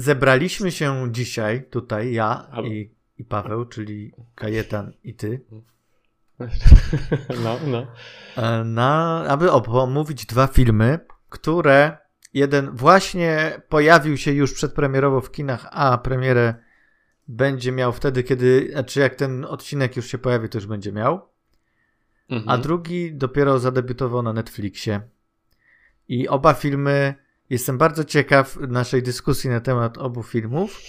zebraliśmy się dzisiaj tutaj, ja i, i Paweł, czyli Kajetan i ty, no, no. E, na, aby omówić dwa filmy, które jeden właśnie pojawił się już przedpremierowo w kinach, a premierę będzie miał wtedy, kiedy, znaczy jak ten odcinek już się pojawi, to już będzie miał. Mhm. A drugi dopiero zadebiutował na Netflixie. I oba filmy Jestem bardzo ciekaw naszej dyskusji na temat obu filmów,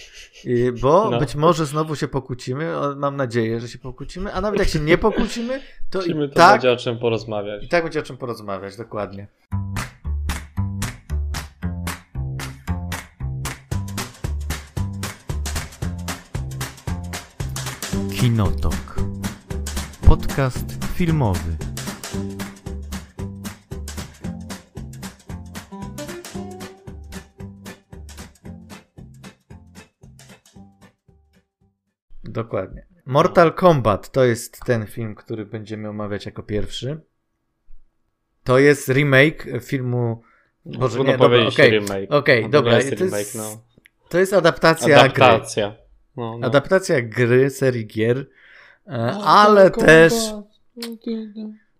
bo no. być może znowu się pokłócimy. Mam nadzieję, że się pokłócimy, a nawet jak się nie pokłócimy, to i to tak będzie o czym porozmawiać. I tak będzie o czym porozmawiać, dokładnie. Kinotok. Podcast filmowy. Dokładnie. Mortal Kombat to jest ten film, który będziemy omawiać jako pierwszy. To jest remake filmu. Boże, nie, dobra, okej, okay, okay, dobra. Jest to, jest, no. to jest adaptacja, adaptacja. gry. No, no. Adaptacja gry, serii gier, e, ale też.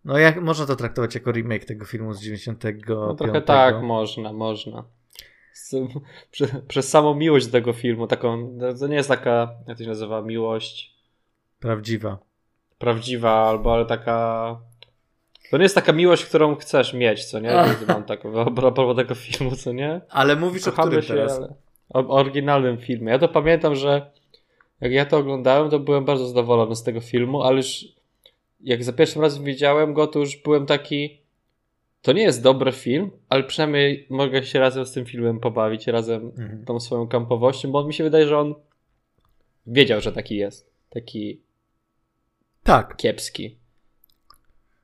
No jak można to traktować jako remake tego filmu z 95? No, trochę tak, można, można przez, przez samą miłość do tego filmu, taką, to nie jest taka, jak to się nazywa, miłość prawdziwa. Prawdziwa, albo ale taka to nie jest taka miłość, którą chcesz mieć, co nie? Mam tak a propos tego filmu, co nie? Ale mówisz Kochamy o którym się, teraz? O, o oryginalnym filmie. Ja to pamiętam, że jak ja to oglądałem, to byłem bardzo zadowolony z tego filmu, ale już jak za pierwszym razem widziałem go, to już byłem taki to nie jest dobry film, ale przynajmniej mogę się razem z tym filmem pobawić, razem mhm. tą swoją kampowością, bo mi się wydaje, że on wiedział, że taki jest. Taki tak. kiepski.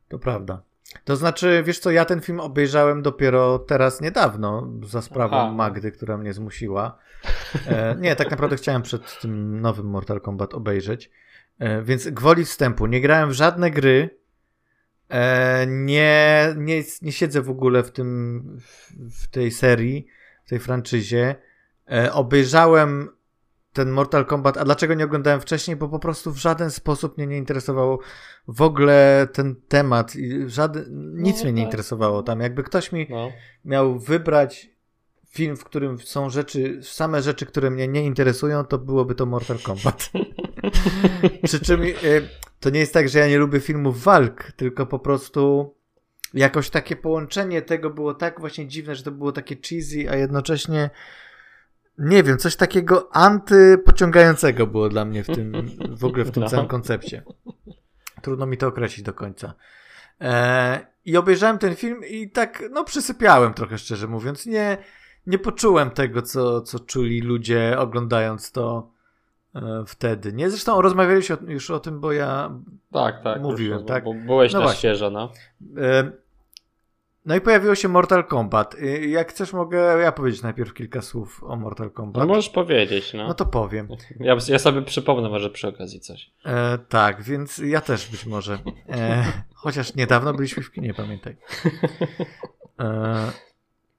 To prawda. To znaczy, wiesz co, ja ten film obejrzałem dopiero teraz niedawno, za sprawą Aha. Magdy, która mnie zmusiła. E, nie, tak naprawdę chciałem przed tym nowym Mortal Kombat obejrzeć. E, więc gwoli wstępu, nie grałem w żadne gry, nie, nie, nie siedzę w ogóle w tym, w tej serii, w tej franczyzie. E, obejrzałem ten Mortal Kombat, a dlaczego nie oglądałem wcześniej? Bo po prostu w żaden sposób mnie nie interesował w ogóle ten temat. Żaden, nic no, mnie nie interesowało tam. Jakby ktoś mi no. miał wybrać film, w którym są rzeczy, same rzeczy, które mnie nie interesują, to byłoby to Mortal Kombat. Przy czym e, to nie jest tak, że ja nie lubię filmów walk, tylko po prostu jakoś takie połączenie tego było tak właśnie dziwne, że to było takie cheesy, a jednocześnie nie wiem, coś takiego antypociągającego było dla mnie w tym, w ogóle w tym no. całym koncepcie. Trudno mi to określić do końca. E, I obejrzałem ten film i tak, no przysypiałem trochę szczerze mówiąc. Nie, nie poczułem tego, co, co czuli ludzie oglądając to E, wtedy. Nie, zresztą rozmawialiśmy już o tym, bo ja tak, tak, mówiłem, już, tak? Bo byłeś no na właśnie. świeżo, no. E, no i pojawiło się Mortal Kombat. Jak chcesz, mogę ja powiedzieć najpierw kilka słów o Mortal Kombat. No możesz powiedzieć, no. No to powiem. Ja, ja sobie przypomnę może przy okazji coś. E, tak, więc ja też być może. E, chociaż niedawno byliśmy w kinie, pamiętaj. E,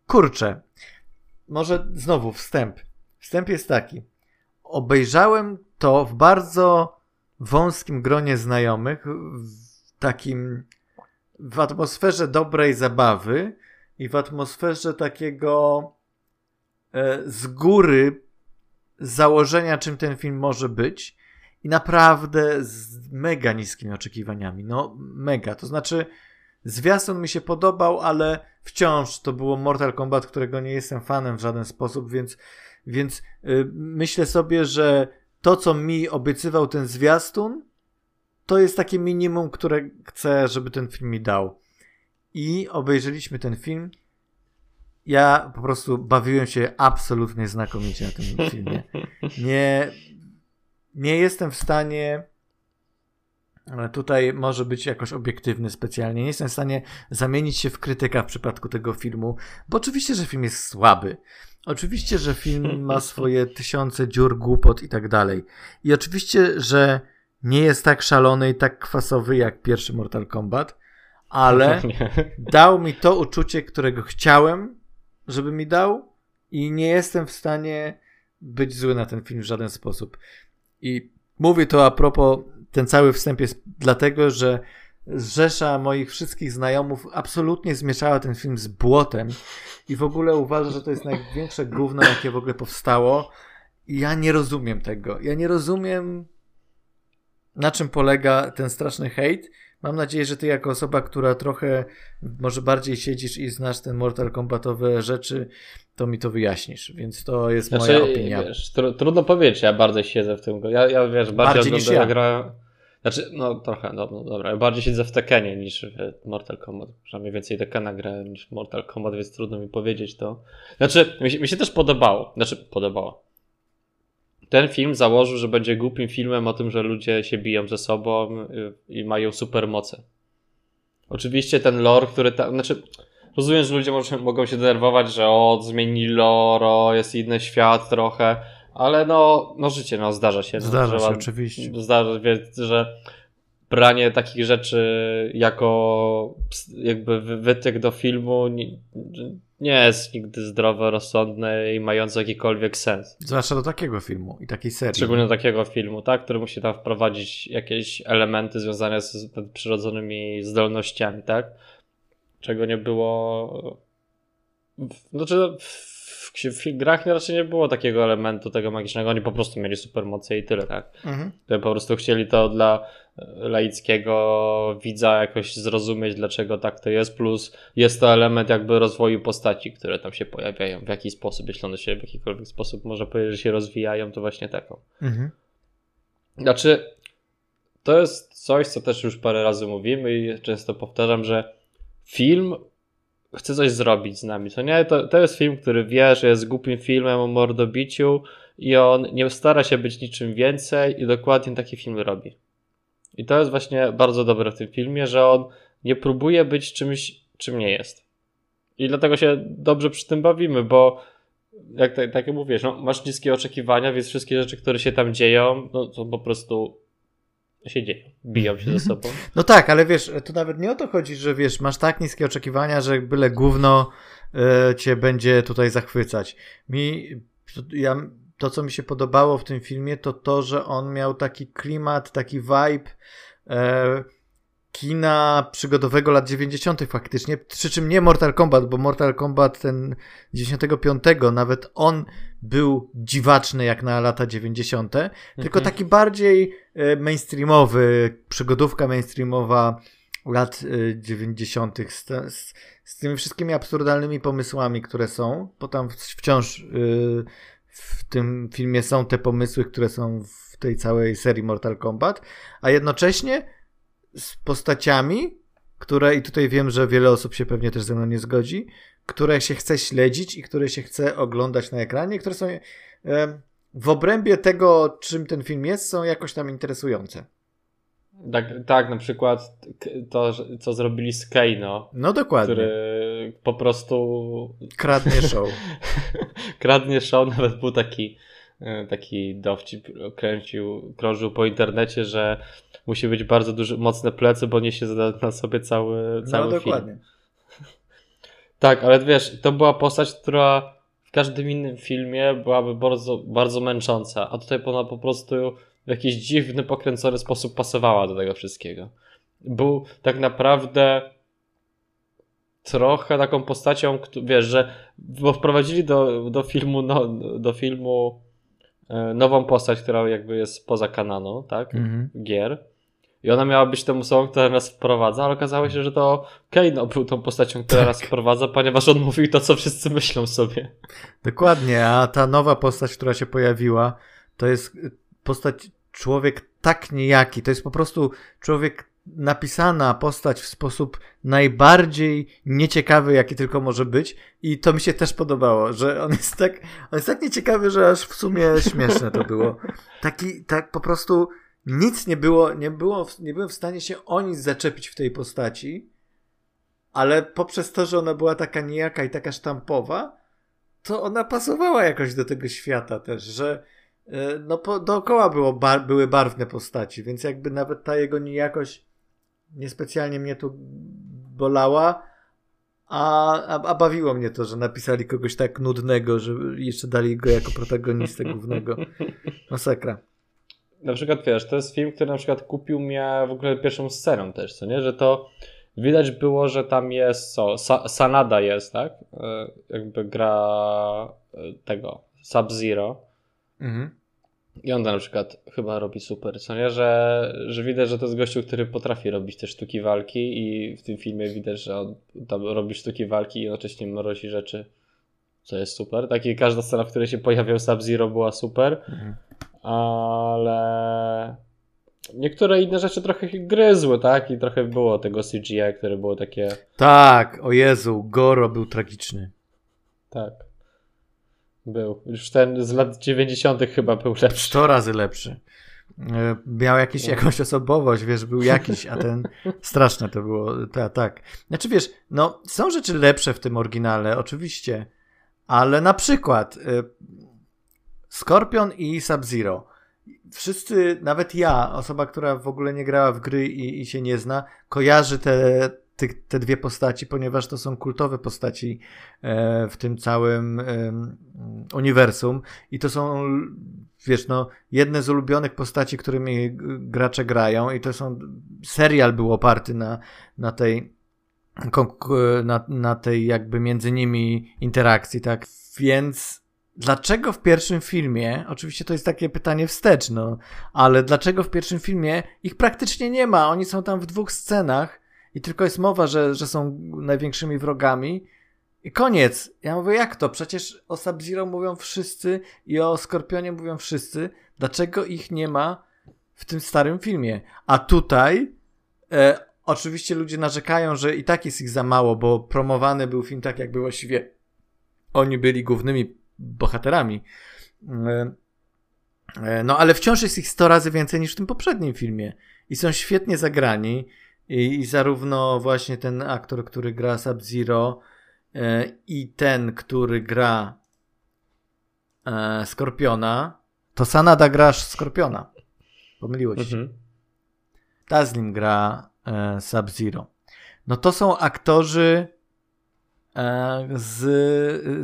kurczę. Może znowu wstęp. Wstęp jest taki obejrzałem to w bardzo wąskim gronie znajomych, w takim w atmosferze dobrej zabawy i w atmosferze takiego e, z góry założenia, czym ten film może być. I naprawdę z mega niskimi oczekiwaniami. No, mega. To znaczy, zwiastun mi się podobał, ale wciąż to było Mortal Kombat, którego nie jestem fanem w żaden sposób, więc więc y, myślę sobie, że to, co mi obiecywał ten zwiastun, to jest takie minimum, które chcę, żeby ten film mi dał. I obejrzeliśmy ten film. Ja po prostu bawiłem się absolutnie znakomicie na tym filmie. Nie, nie jestem w stanie tutaj może być jakoś obiektywny specjalnie. Nie jestem w stanie zamienić się w krytyka w przypadku tego filmu, bo oczywiście, że film jest słaby. Oczywiście, że film ma swoje tysiące dziur, głupot i tak dalej. I oczywiście, że nie jest tak szalony i tak kwasowy jak pierwszy Mortal Kombat, ale dał mi to uczucie, którego chciałem, żeby mi dał i nie jestem w stanie być zły na ten film w żaden sposób. I mówię to a propos, ten cały wstęp jest dlatego, że rzesza moich wszystkich znajomych absolutnie zmieszała ten film z błotem i w ogóle uważa, że to jest największe gówno, jakie w ogóle powstało. I ja nie rozumiem tego. Ja nie rozumiem, na czym polega ten straszny hejt. Mam nadzieję, że ty jako osoba, która trochę może bardziej siedzisz i znasz ten Mortal Kombatowe rzeczy, to mi to wyjaśnisz, więc to jest znaczy, moja opinia. Wiesz, tr trudno powiedzieć, ja bardzo siedzę w tym. Ja, ja wiesz, bardziej, bardziej niż ja. grałem. Znaczy, no trochę, no, no dobra, ja bardziej siedzę w Tekenie niż w Mortal Kombat. Przynajmniej więcej Tekena grałem niż Mortal Kombat, więc trudno mi powiedzieć to. Znaczy, mi się, mi się też podobało. Znaczy, podobało. Ten film założył, że będzie głupim filmem o tym, że ludzie się biją ze sobą y, i mają supermoce. Oczywiście ten lore, który tam, znaczy, rozumiem, że ludzie może, mogą się denerwować, że o, zmienili lore, o, jest inny świat trochę, ale no, no życie, no zdarza się. Zdarza no, się, oczywiście. Zdarza się, że branie takich rzeczy jako jakby wytyk do filmu nie, nie jest nigdy zdrowe, rozsądne i mające jakikolwiek sens. Zwłaszcza do takiego filmu i takiej serii. Szczególnie do takiego filmu, tak? Który musi tam wprowadzić jakieś elementy związane z przyrodzonymi zdolnościami, tak? Czego nie było. Znaczy, w, w grach raczej nie było takiego elementu tego magicznego, oni po prostu mieli supermoce i tyle, tak? Mhm. Po prostu chcieli to dla e, laickiego widza jakoś zrozumieć, dlaczego tak to jest, plus jest to element jakby rozwoju postaci, które tam się pojawiają, w jaki sposób, jeśli one się w jakikolwiek sposób można powiedzieć, że się rozwijają, to właśnie taką. Mhm. Znaczy, to jest coś, co też już parę razy mówimy i często powtarzam, że film chce coś zrobić z nami, co nie? To, to jest film, który wie, że jest głupim filmem o mordobiciu i on nie stara się być niczym więcej i dokładnie taki film robi. I to jest właśnie bardzo dobre w tym filmie, że on nie próbuje być czymś, czym nie jest. I dlatego się dobrze przy tym bawimy, bo jak, tak, tak jak mówisz, no, masz niskie oczekiwania, więc wszystkie rzeczy, które się tam dzieją, no, to po prostu się dzieje. Biją się ze sobą. No tak, ale wiesz, tu nawet nie o to chodzi, że wiesz, masz tak niskie oczekiwania, że byle gówno y, cię będzie tutaj zachwycać. Mi, ja, to co mi się podobało w tym filmie, to to, że on miał taki klimat, taki vibe, y, kina przygodowego lat 90. faktycznie, przy czym nie Mortal Kombat, bo Mortal Kombat ten 95, nawet on był dziwaczny jak na lata 90., mhm. tylko taki bardziej e, mainstreamowy, przygodówka mainstreamowa lat 90. Z, z, z tymi wszystkimi absurdalnymi pomysłami, które są, bo tam wciąż e, w tym filmie są te pomysły, które są w tej całej serii Mortal Kombat, a jednocześnie z postaciami, które, i tutaj wiem, że wiele osób się pewnie też ze mną nie zgodzi, które się chce śledzić i które się chce oglądać na ekranie, które są w obrębie tego, czym ten film jest, są jakoś tam interesujące. Tak, tak na przykład to, co zrobili z Keino. No dokładnie. Który po prostu. Kradnie show. Kradnie show, nawet był taki E, taki dowcip kręcił, krążył po internecie, że musi być bardzo duże, mocne plecy, bo niesie na sobie cały, cały no, film. dokładnie. Tak, ale wiesz, to była postać, która w każdym innym filmie byłaby bardzo, bardzo męcząca, a tutaj ona po prostu w jakiś dziwny, pokręcony sposób pasowała do tego wszystkiego. Był tak naprawdę trochę taką postacią, wiesz, że bo wprowadzili do, do filmu, no, do filmu E, nową postać, która jakby jest poza kananu, tak? Mhm. Gier. I ona miała być tą osobą, która nas wprowadza, ale okazało się, że to Kane był tą postacią, która tak. nas wprowadza, ponieważ on mówił to, co wszyscy myślą sobie. Dokładnie, a ta nowa postać, która się pojawiła, to jest postać człowiek tak niejaki. To jest po prostu człowiek napisana postać w sposób najbardziej nieciekawy, jaki tylko może być. I to mi się też podobało, że on jest tak, on jest tak nieciekawy, że aż w sumie śmieszne to było. Taki, tak po prostu nic nie było, nie było, nie byłem w stanie się o nic zaczepić w tej postaci, ale poprzez to, że ona była taka niejaka i taka sztampowa, to ona pasowała jakoś do tego świata też, że e, no po, dookoła było bar, były barwne postaci, więc jakby nawet ta jego niejakość niespecjalnie mnie tu bolała, A, a, a, bawiło mnie to, że napisali kogoś tak nudnego, że jeszcze dali go jako protagonistę głównego. Masakra. Na przykład wiesz, to jest film, który na przykład kupił mnie w ogóle pierwszą sceną też, co nie? Że to widać było, że tam jest co? Sa Sanada jest, tak? E, jakby gra e, tego Sub-Zero. Mhm. I on na przykład chyba robi super, co nie? Że, że widać, że to jest gościu, który potrafi robić te sztuki walki i w tym filmie widać, że on tam robi sztuki walki i jednocześnie mrozi rzeczy, co jest super. Tak i każda scena, w której się pojawiał Sub-Zero była super, mhm. Ale niektóre inne rzeczy trochę gryzły, tak? I trochę było tego CGI, które było takie... Tak, o Jezu, Goro był tragiczny. Tak. Był. Już ten z lat 90. chyba był lepszy. 100 razy lepszy. E, miał jakiś, jakąś osobowość, wiesz, był jakiś, a ten straszne to było, tak, tak. Znaczy wiesz, no są rzeczy lepsze w tym oryginale, oczywiście, ale na przykład Scorpion i Sub-Zero. Wszyscy, nawet ja, osoba, która w ogóle nie grała w gry i, i się nie zna, kojarzy te, te, te dwie postaci, ponieważ to są kultowe postaci e, w tym całym uniwersum i to są wiesz, no, jedne z ulubionych postaci, którymi gracze grają i to są, serial był oparty na, na tej na, na tej jakby między nimi interakcji, tak? Więc dlaczego w pierwszym filmie, oczywiście to jest takie pytanie wstecz, no, ale dlaczego w pierwszym filmie ich praktycznie nie ma? Oni są tam w dwóch scenach i tylko jest mowa, że, że są największymi wrogami. I koniec. Ja mówię, jak to? Przecież o Sub-Zero mówią wszyscy i o Skorpionie mówią wszyscy. Dlaczego ich nie ma w tym starym filmie? A tutaj e, oczywiście ludzie narzekają, że i tak jest ich za mało, bo promowany był film tak, jakby właściwie oni byli głównymi bohaterami. E, e, no ale wciąż jest ich 100 razy więcej niż w tym poprzednim filmie. I są świetnie zagrani. I, i zarówno właśnie ten aktor, który gra Sub-Zero e, i ten, który gra e, Skorpiona, to Sanada grasz Skorpiona. Pomyliło się. Mhm. Tazlim gra e, Sub-Zero. No to są aktorzy z,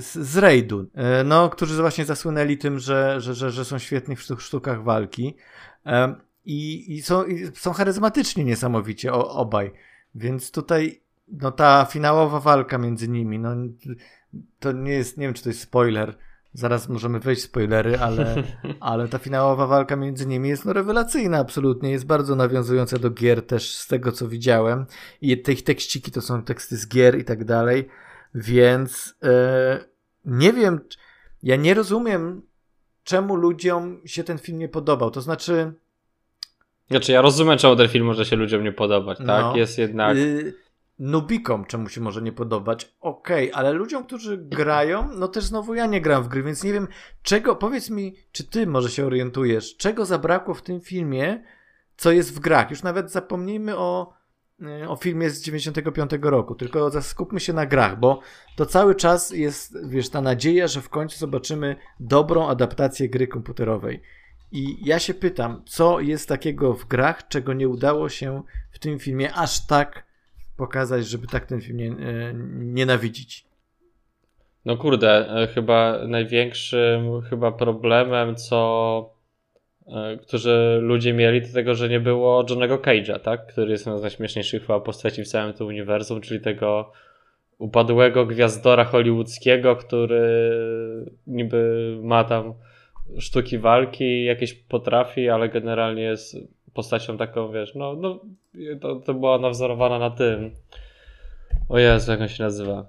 z, z Raidu, e, no, którzy właśnie zasłynęli tym, że, że, że, że są świetni w sztukach walki. E, i, i, są, i są charyzmatyczni niesamowicie o, obaj. Więc tutaj no ta finałowa walka między nimi, no to nie jest, nie wiem czy to jest spoiler, zaraz możemy wejść w spoilery, ale, ale ta finałowa walka między nimi jest no rewelacyjna absolutnie, jest bardzo nawiązująca do gier też z tego co widziałem i te ich tekściki to są teksty z gier i tak dalej, więc e, nie wiem, ja nie rozumiem czemu ludziom się ten film nie podobał, to znaczy znaczy, ja rozumiem, czemu ten film może się ludziom nie podobać, tak? No, jest jednak. Y nubikom, czemu się może nie podobać, okej, okay, ale ludziom, którzy grają, no też znowu ja nie gram w gry, więc nie wiem, czego, powiedz mi, czy ty może się orientujesz, czego zabrakło w tym filmie, co jest w grach. Już nawet zapomnijmy o, o filmie z 95 roku, tylko skupmy się na grach, bo to cały czas jest, wiesz, ta nadzieja, że w końcu zobaczymy dobrą adaptację gry komputerowej. I ja się pytam, co jest takiego w grach, czego nie udało się w tym filmie aż tak pokazać, żeby tak ten film nie, e, nienawidzić. No kurde, e, chyba największym chyba problemem, co e, którzy ludzie mieli, to tego, że nie było Johnego Cage'a, tak? Który jest jedną z najśmieszniejszych chyba postaci w całym tym uniwersum, czyli tego upadłego gwiazdora hollywoodzkiego, który niby ma tam sztuki walki jakieś potrafi, ale generalnie jest postacią taką, wiesz, no, no to, to była nawzorowana na tym. O Jezu, jak on się nazywa?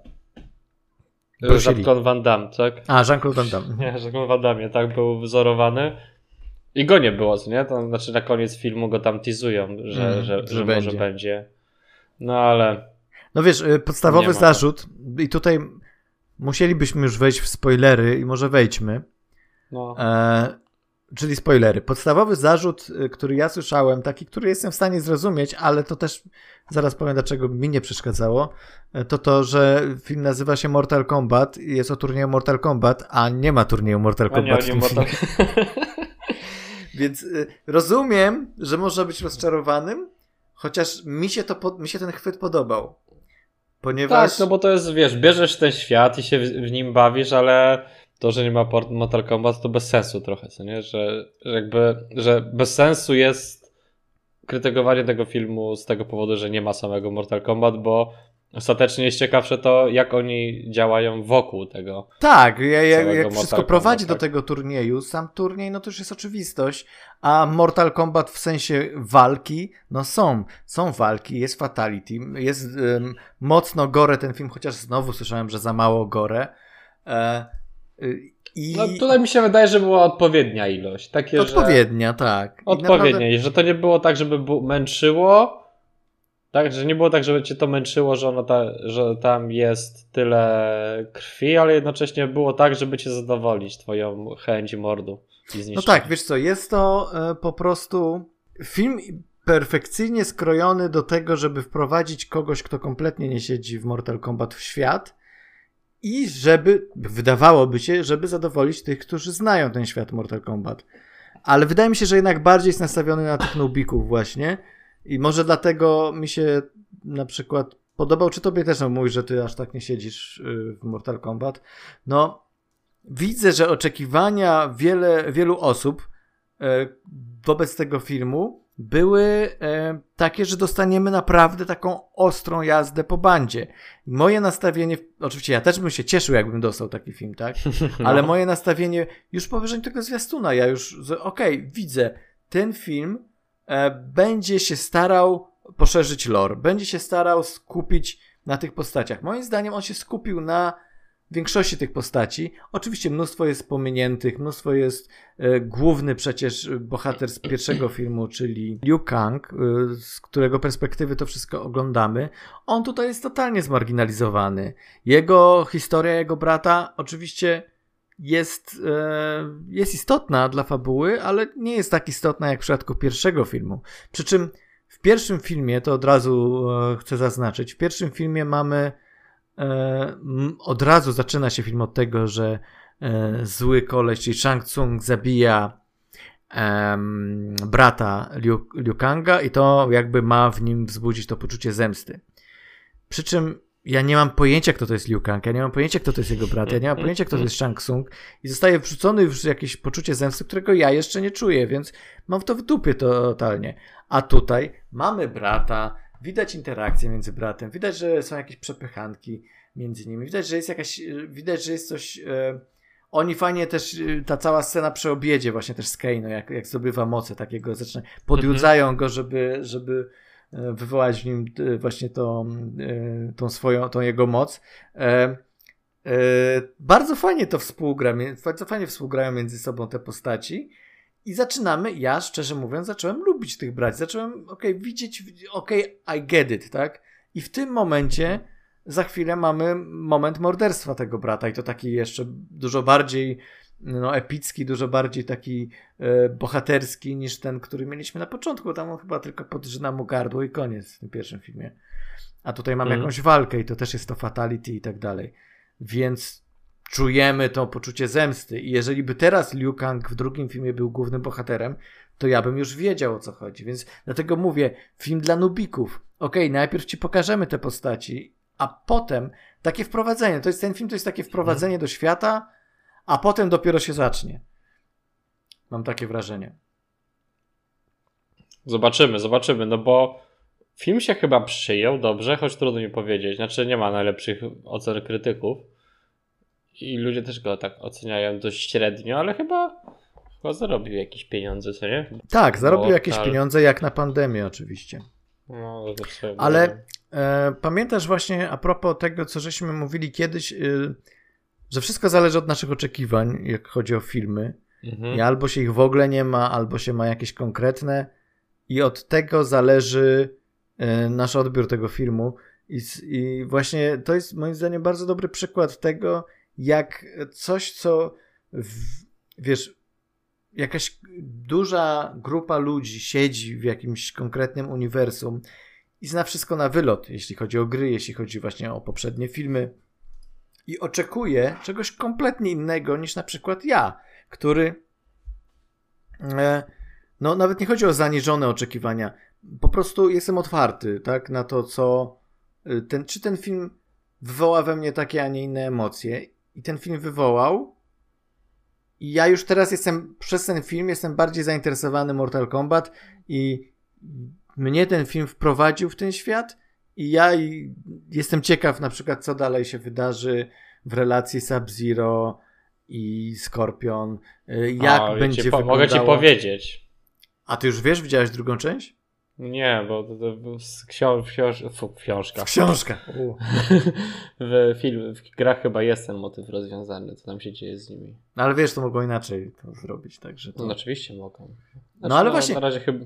Jean-Claude Van Damme, tak? A, Jean-Claude Van Damme. Nie, Jean-Claude Van Damme, tak, był wzorowany. I go nie było, co nie? To znaczy na koniec filmu go tam teasują, że, mm, że, że, że będzie. może będzie. No ale... No wiesz, y, podstawowy zarzut i tutaj musielibyśmy już wejść w spoilery i może wejdźmy. No. E, czyli spoilery. Podstawowy zarzut, y, który ja słyszałem, taki, który jestem w stanie zrozumieć, ale to też zaraz powiem, dlaczego mi nie przeszkadzało, e, to to, że film nazywa się Mortal Kombat i jest o turnieju Mortal Kombat, a nie ma turnieju Mortal Kombat nie, w tym Mortal... Więc y, rozumiem, że można być rozczarowanym, chociaż mi się, to, mi się ten chwyt podobał. ponieważ... Tak, no bo to jest, wiesz, bierzesz ten świat i się w, nim bawisz, ale to, że nie ma Mortal Kombat, to bez sensu trochę, co nie? Że, że jakby, że bez sensu jest krytykowanie tego filmu z tego powodu, że nie ma samego Mortal Kombat, bo ostatecznie jest ciekawsze to, jak oni działają wokół tego. Tak, jak, jak wszystko prowadzi tak. do tego turnieju, sam turniej, no to już jest oczywistość, a Mortal Kombat w sensie walki, no są, są walki, jest fatality, jest um, mocno gore ten film, chociaż znowu słyszałem, że za mało gore. E, y, i... No tutaj mi się wydaje, że była odpowiednia ilość. Takie, odpowiednia, że... tak. odpowiednia, naprawdę... że to nie było tak, żeby męczyło, tak, że nie było tak, żeby cię to męczyło, że, ono ta, że tam jest tyle krwi, ale jednocześnie było tak, żeby cię zadowolić, twoją chęć mordu. no tak, wiesz co, jest to e, po prostu film perfekcyjnie skrojony do tego, żeby wprowadzić kogoś, kto kompletnie nie siedzi w Mortal Kombat w świat i żeby, wydawałoby się, żeby zadowolić tych, którzy znają ten świat Mortal Kombat. Ale wydaje mi się, że jednak bardziej jest nastawiony na tych nubików właśnie i może dlatego mi się na przykład podobał, czy tobie też no, mówisz, że ty aż tak nie siedzisz y, w Mortal Kombat. No, widzę, że oczekiwania wiele, wielu osób y, wobec tego filmu były e, takie, że dostaniemy naprawdę taką ostrą jazdę po bandzie. Moje nastawienie, oczywiście ja też bym się cieszył, jakbym dostał taki film, tak? No. Ale moje nastawienie już po wyżeniu tego zwiastuna, ja już, okej, okay, widzę, ten film będzie się starał poszerzyć lore, będzie się starał skupić na tych postaciach. Moim zdaniem on się skupił na większości tych postaci. Oczywiście mnóstwo jest pominiętych, mnóstwo jest e, główny przecież bohater z pierwszego filmu, czyli Liu Kang, e, z którego perspektywy to wszystko oglądamy. On tutaj jest totalnie zmarginalizowany. Jego historia, jego brata oczywiście jest, e, jest istotna dla fabuły, ale nie jest tak istotna jak w przypadku pierwszego filmu. Przy czym w pierwszym filmie, to od razu e, chcę zaznaczyć, w pierwszym filmie mamy E, od razu zaczyna się film od tego, że zły koleś, czyli Shang Tsung zabija brata Liu, Liu Kanga i to jakby ma w nim wzbudzić to poczucie zemsty. Przy czym ja nie mam pojęcia, kto to jest Liu Kang, ja nie mam pojęcia, kto to jest jego brat, ja nie mam pojęcia, kto to jest Shang Tsung i zostaje wrzucony już jakieś poczucie zemsty, którego ja jeszcze nie czuję, więc mam to w dupie totalnie. A tutaj mamy brata, Widać interakcję między bratem, widać, że są jakieś przepychanki między nimi, widać, że jest jakaś, widać, że jest coś... E, oni fajnie też, e, ta cała scena przy obiedzie właśnie też z Kaino, jak, jak zdobywa moce takiego, zaczyna, podjudzają go, żeby, żeby e, wywołać w nim e, właśnie tą, tą swoją, tą jego moc. Bardzo fajnie to współgra, bardzo fajnie współgrają między sobą te postaci. I zaczynamy, ja szczerze mówiąc, zacząłem lubić tych braci. Zacząłem, okay, widzieć, okay, I get it, tak? I w tym momencie za chwilę mamy moment morderstwa tego brata i to taki jeszcze dużo bardziej no, epicki, dużo bardziej taki e, bohaterski niż ten, który mieliśmy na początku. Tam on chyba tylko podrzyna mu gardło i koniec w tym pierwszym filmie. A tutaj mamy mm. jakąś walkę i to też jest to fatality i tak dalej. Więc czujemy to poczucie zemsty. I jeżeli by teraz Liu Kang w drugim filmie był głównym bohaterem, to ja bym już wiedział o co chodzi. Więc dlatego mówię, film dla nubików. Okej, okay, najpierw ci pokażemy te postaci, a potem takie wprowadzenie. To jest ten film, to jest takie wprowadzenie do świata, a potem dopiero się zacznie. Mam takie wrażenie. Zobaczymy, zobaczymy, no bo film się chyba przyjął dobrze, choć trudno mi powiedzieć. Znaczy nie ma najlepszych ocen krytyków i ludzie też go tak oceniają dość średnio, ale chyba, chyba zarobił jakieś pieniądze, co nie? Tak, zarobił jakieś ale... pieniądze, jak na pandemię oczywiście. No, ale e, pamiętasz właśnie a propos tego, co żeśmy mówili kiedyś, e, że wszystko zależy od naszych oczekiwań, jak chodzi o filmy. Mhm. I albo się ich w ogóle nie ma, albo się ma jakieś konkretne, i od tego zależy e, nasz odbiór tego filmu. I, I, właśnie to jest moim zdaniem bardzo dobry przykład tego, jak coś, co w, wiesz, jakaś duża grupa ludzi siedzi w jakimś konkretnym uniwersum i zna wszystko na wylot, jeśli chodzi o gry, jeśli chodzi właśnie o poprzednie filmy i oczekuje czegoś kompletnie innego niż na przykład ja, który e, no nawet nie chodzi o zaniżone oczekiwania, po prostu jestem otwarty, tak, na to, co y, ten, czy ten film wywoła we mnie takie, a nie inne emocje. I ten film wywołał. I ja już teraz jestem, przez ten film jestem bardziej zainteresowany Mortal Kombat i mnie ten film wprowadził w ten świat i ja jestem ciekaw na przykład, co dalej się wydarzy w relacji Sub-Zero i Scorpion. Y, jak o, będzie po, wyglądało... Mogę ci powiedzieć. A ty już wiesz, widziałeś drugą część? Nie, bo to, to, to książ, książ, fu, książka. Książka. w, film, w grach chyba jest ten motyw rozwiązany, co tam się dzieje z nimi. No ale wiesz, to mogą inaczej to zrobić, także to... No oczywiście mogą. Znaczy, no ale no, właśnie... Na razie chyba...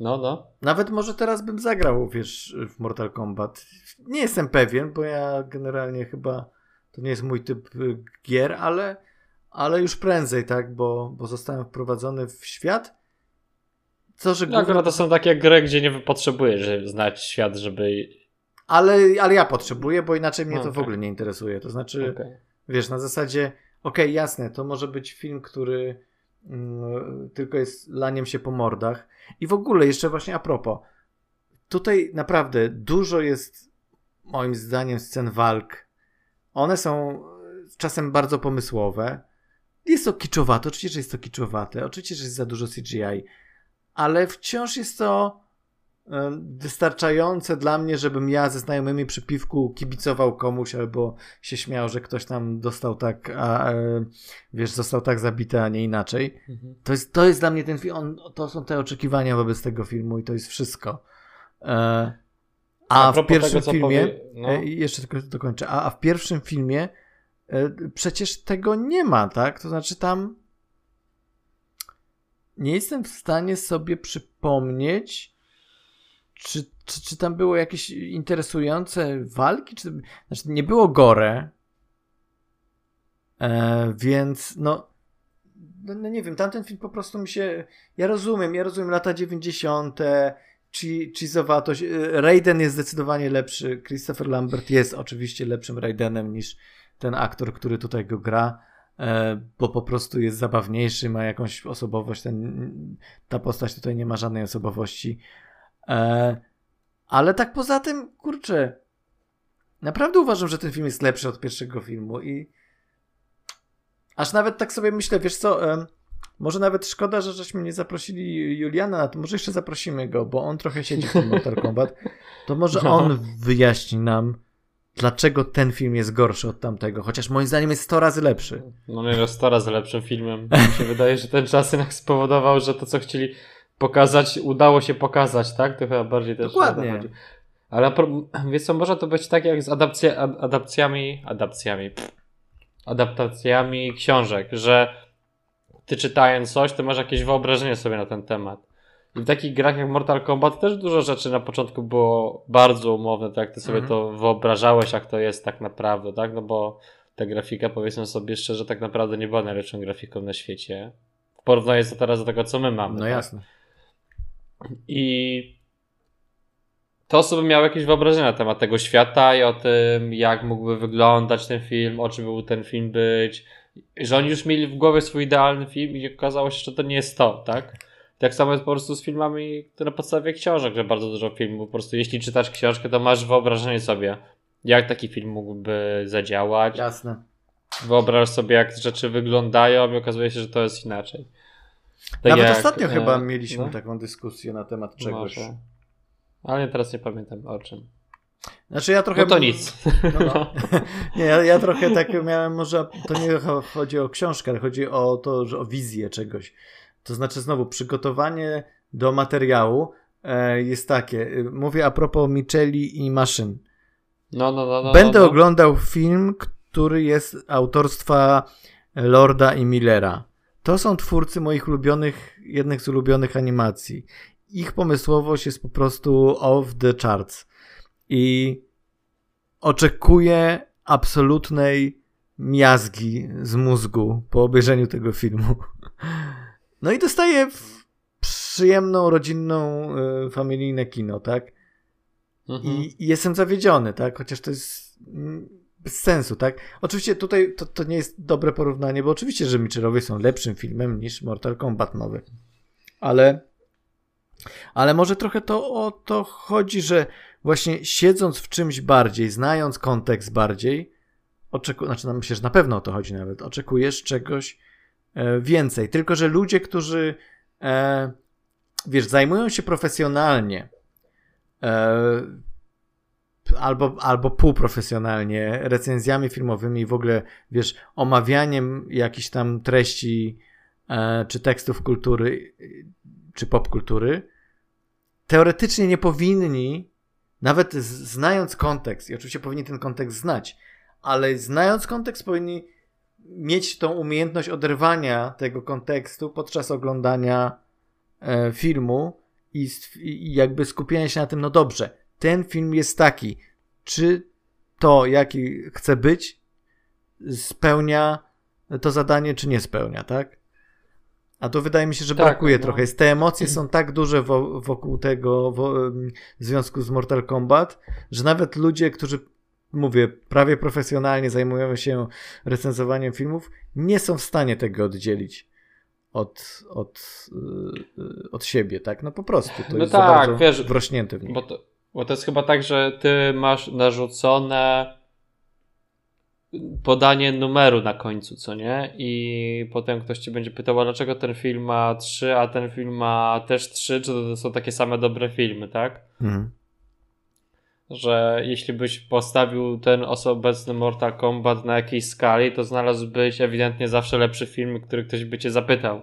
No, no. Nawet może teraz bym zagrał, wiesz, w Mortal Kombat. Nie jestem pewien, bo ja generalnie chyba to nie jest mój typ y, gier, ale, ale już prędzej, tak, bo, bo zostałem wprowadzony w świat. Co, że no, głównie... to są takie gry, gdzie nie potrzebujesz znać świat, żeby. Ale, ale ja potrzebuję, bo inaczej mnie okay. to w ogóle nie interesuje. To znaczy, okay. wiesz, na zasadzie, okej, okay, jasne, to może być film, który tylko jest laniem się po mordach. I w ogóle, jeszcze właśnie a propos, tutaj naprawdę dużo jest, moim zdaniem, scen walk. One są czasem bardzo pomysłowe. Jest to kiczowate, oczywiście, że jest to kiczowate, oczywiście, że jest za dużo CGI, ale wciąż jest to wystarczające dla mnie, żebym ja ze znajomymi przy piwku kibicował komuś albo się śmiał, że ktoś tam dostał tak, a, e, wiesz, został tak zabity, a nie inaczej. Mhm. To, jest, to jest dla mnie ten film, to są te oczekiwania wobec tego filmu i to jest wszystko. E, a, a w pierwszym tego, filmie, powie... no. e, jeszcze tylko dokończę, a, a w pierwszym filmie przecież tego nie ma, tak? To znaczy tam nie jestem w stanie sobie przypomnieć, czy, czy, czy tam było jakieś interesujące walki? Czy, znaczy, nie było gore. E, więc no, no, no, nie wiem, tamten film po prostu mi się. Ja rozumiem, ja rozumiem lata 90. Czy, cheesowatość. E, Raiden jest zdecydowanie lepszy. Christopher Lambert jest oczywiście lepszym Raidenem niż ten aktor, który tutaj go gra, e, bo po prostu jest zabawniejszy, ma jakąś osobowość. Ten, ta postać tutaj nie ma żadnej osobowości. E, ale tak poza tym, kurczę, naprawdę uważam, że ten film jest lepszy od pierwszego filmu i aż nawet tak sobie myślę, wiesz co, może nawet szkoda, że żeśmy nie zaprosili Juliana na to, może jeszcze zaprosimy go, bo on trochę siedzi w tym Mortal Kombat, to może no. on wyjaśni nam, dlaczego ten film jest gorszy od tamtego, chociaż moim zdaniem jest 100 razy lepszy. No nie, jest 100 razy lepszym filmem. Mi się wydaje, że ten czas jednak spowodował, że to, co chcieli pokazać, udało się pokazać, tak? To chyba bardziej też Dokładnie. Ale wiesz co, może to być tak jak z adapcja, adapcjami, adapcjami, adaptacjami książek, że ty czytając coś, to masz jakieś wyobrażenie sobie na ten temat. I w takich grach jak Mortal Kombat też dużo rzeczy na początku było bardzo umowne, tak? Ty sobie mhm. to wyobrażałeś, jak to jest tak naprawdę, tak? No bo ta grafika, powiedzmy sobie szczerze, tak naprawdę nie była najlepszą grafiką na świecie. W porównaniu to teraz do tego, co my mamy. No tak? jasne. I te osoby miały jakieś wyobrażenia na temat tego świata i o tym, jak mógłby wyglądać ten film, o czym był ten film być. Że oni już mieli w głowie swój idealny film i okazało się, że to nie jest to, tak? Tak samo jest po prostu z filmami na podstawie książek, że bardzo dużo filmów, po prostu jeśli czytasz książkę, to masz wyobrażenie sobie, jak taki film mógłby zadziałać. Jasne. Wyobrażasz sobie, jak rzeczy wyglądają i okazuje się, że to jest inaczej. Tak Nawet jak, ostatnio e, chyba mieliśmy no? taką dyskusję na temat czegoś. Może. Ale teraz nie pamiętam o czym. Znaczy ja trochę... No to nic. No, no. nie, ja, ja, trochę tak miałem, może to nie chodzi o książkę, ale chodzi o to, że o wizję czegoś. To znaczy znowu przygotowanie do materiału e, jest takie. Mówię a propos Micheli i maszyn. No, no, no, no Będę no, no. oglądał film, który jest autorstwa Lorda i Millera. To są twórcy moich ulubionych, jednych z ulubionych animacji. Ich pomysłowość jest po prostu off the charts. I oczekuję absolutnej miazgi z mózgu po obejrzeniu tego filmu. No i dostaję przyjemną, rodzinną, y, familijne kino, tak? Mhm. I, I, jestem zawiedziony, tak? Chociaż to jest bez sensu, tak? Oczywiście tutaj to, to nie jest dobre porównanie, bo oczywiście, że Mitchellowie są lepszym filmem niż Mortal Kombat nowy. Ale ale może trochę to o to chodzi, że właśnie siedząc w czymś bardziej, znając kontekst bardziej, oczekujesz, znaczy no, myślę, że na pewno o to chodzi nawet, oczekujesz czegoś e, więcej. Tylko, że ludzie, którzy e, wiesz, zajmują się profesjonalnie e, albo, albo półprofesjonalnie recenzjami filmowymi, w ogóle, wiesz, omawianiem jakichś tam treści e, czy tekstów kultury, czy popkultury, teoretycznie nie powinni, nawet znając kontekst, i oczywiście powinni ten kontekst znać, ale znając kontekst powinni mieć tą umiejętność oderwania tego kontekstu podczas oglądania e, filmu i, i jakby skupienia się na tym, no dobrze, ten film jest taki, czy to, jaki chce być, spełnia to zadanie, czy nie spełnia, tak? A to wydaje mi się, że tak, brakuje no. trochę. Jest, te emocje są tak duże wokół tego w związku z Mortal Kombat, że nawet ludzie, którzy mówię, prawie profesjonalnie zajmują się recenzowaniem filmów, nie są w stanie tego oddzielić od, od, y, od siebie, tak? No po prostu. To no jest tak, bardzo wiesz, wrośnięte w nich. Bo to, bo to jest chyba tak, że ty masz narzucone podanie numeru na końcu, co nie? I potem ktoś ci będzie pytał, a dlaczego ten film ma 3, a ten film ma też 3, czy to są takie same dobre filmy, tak? Mhm. Że jeśli byś postawił ten obecny Mortal Kombat na jakiejś skali, to znalazłbyś ewidentnie zawsze lepszy film, który ktoś by cię zapytał.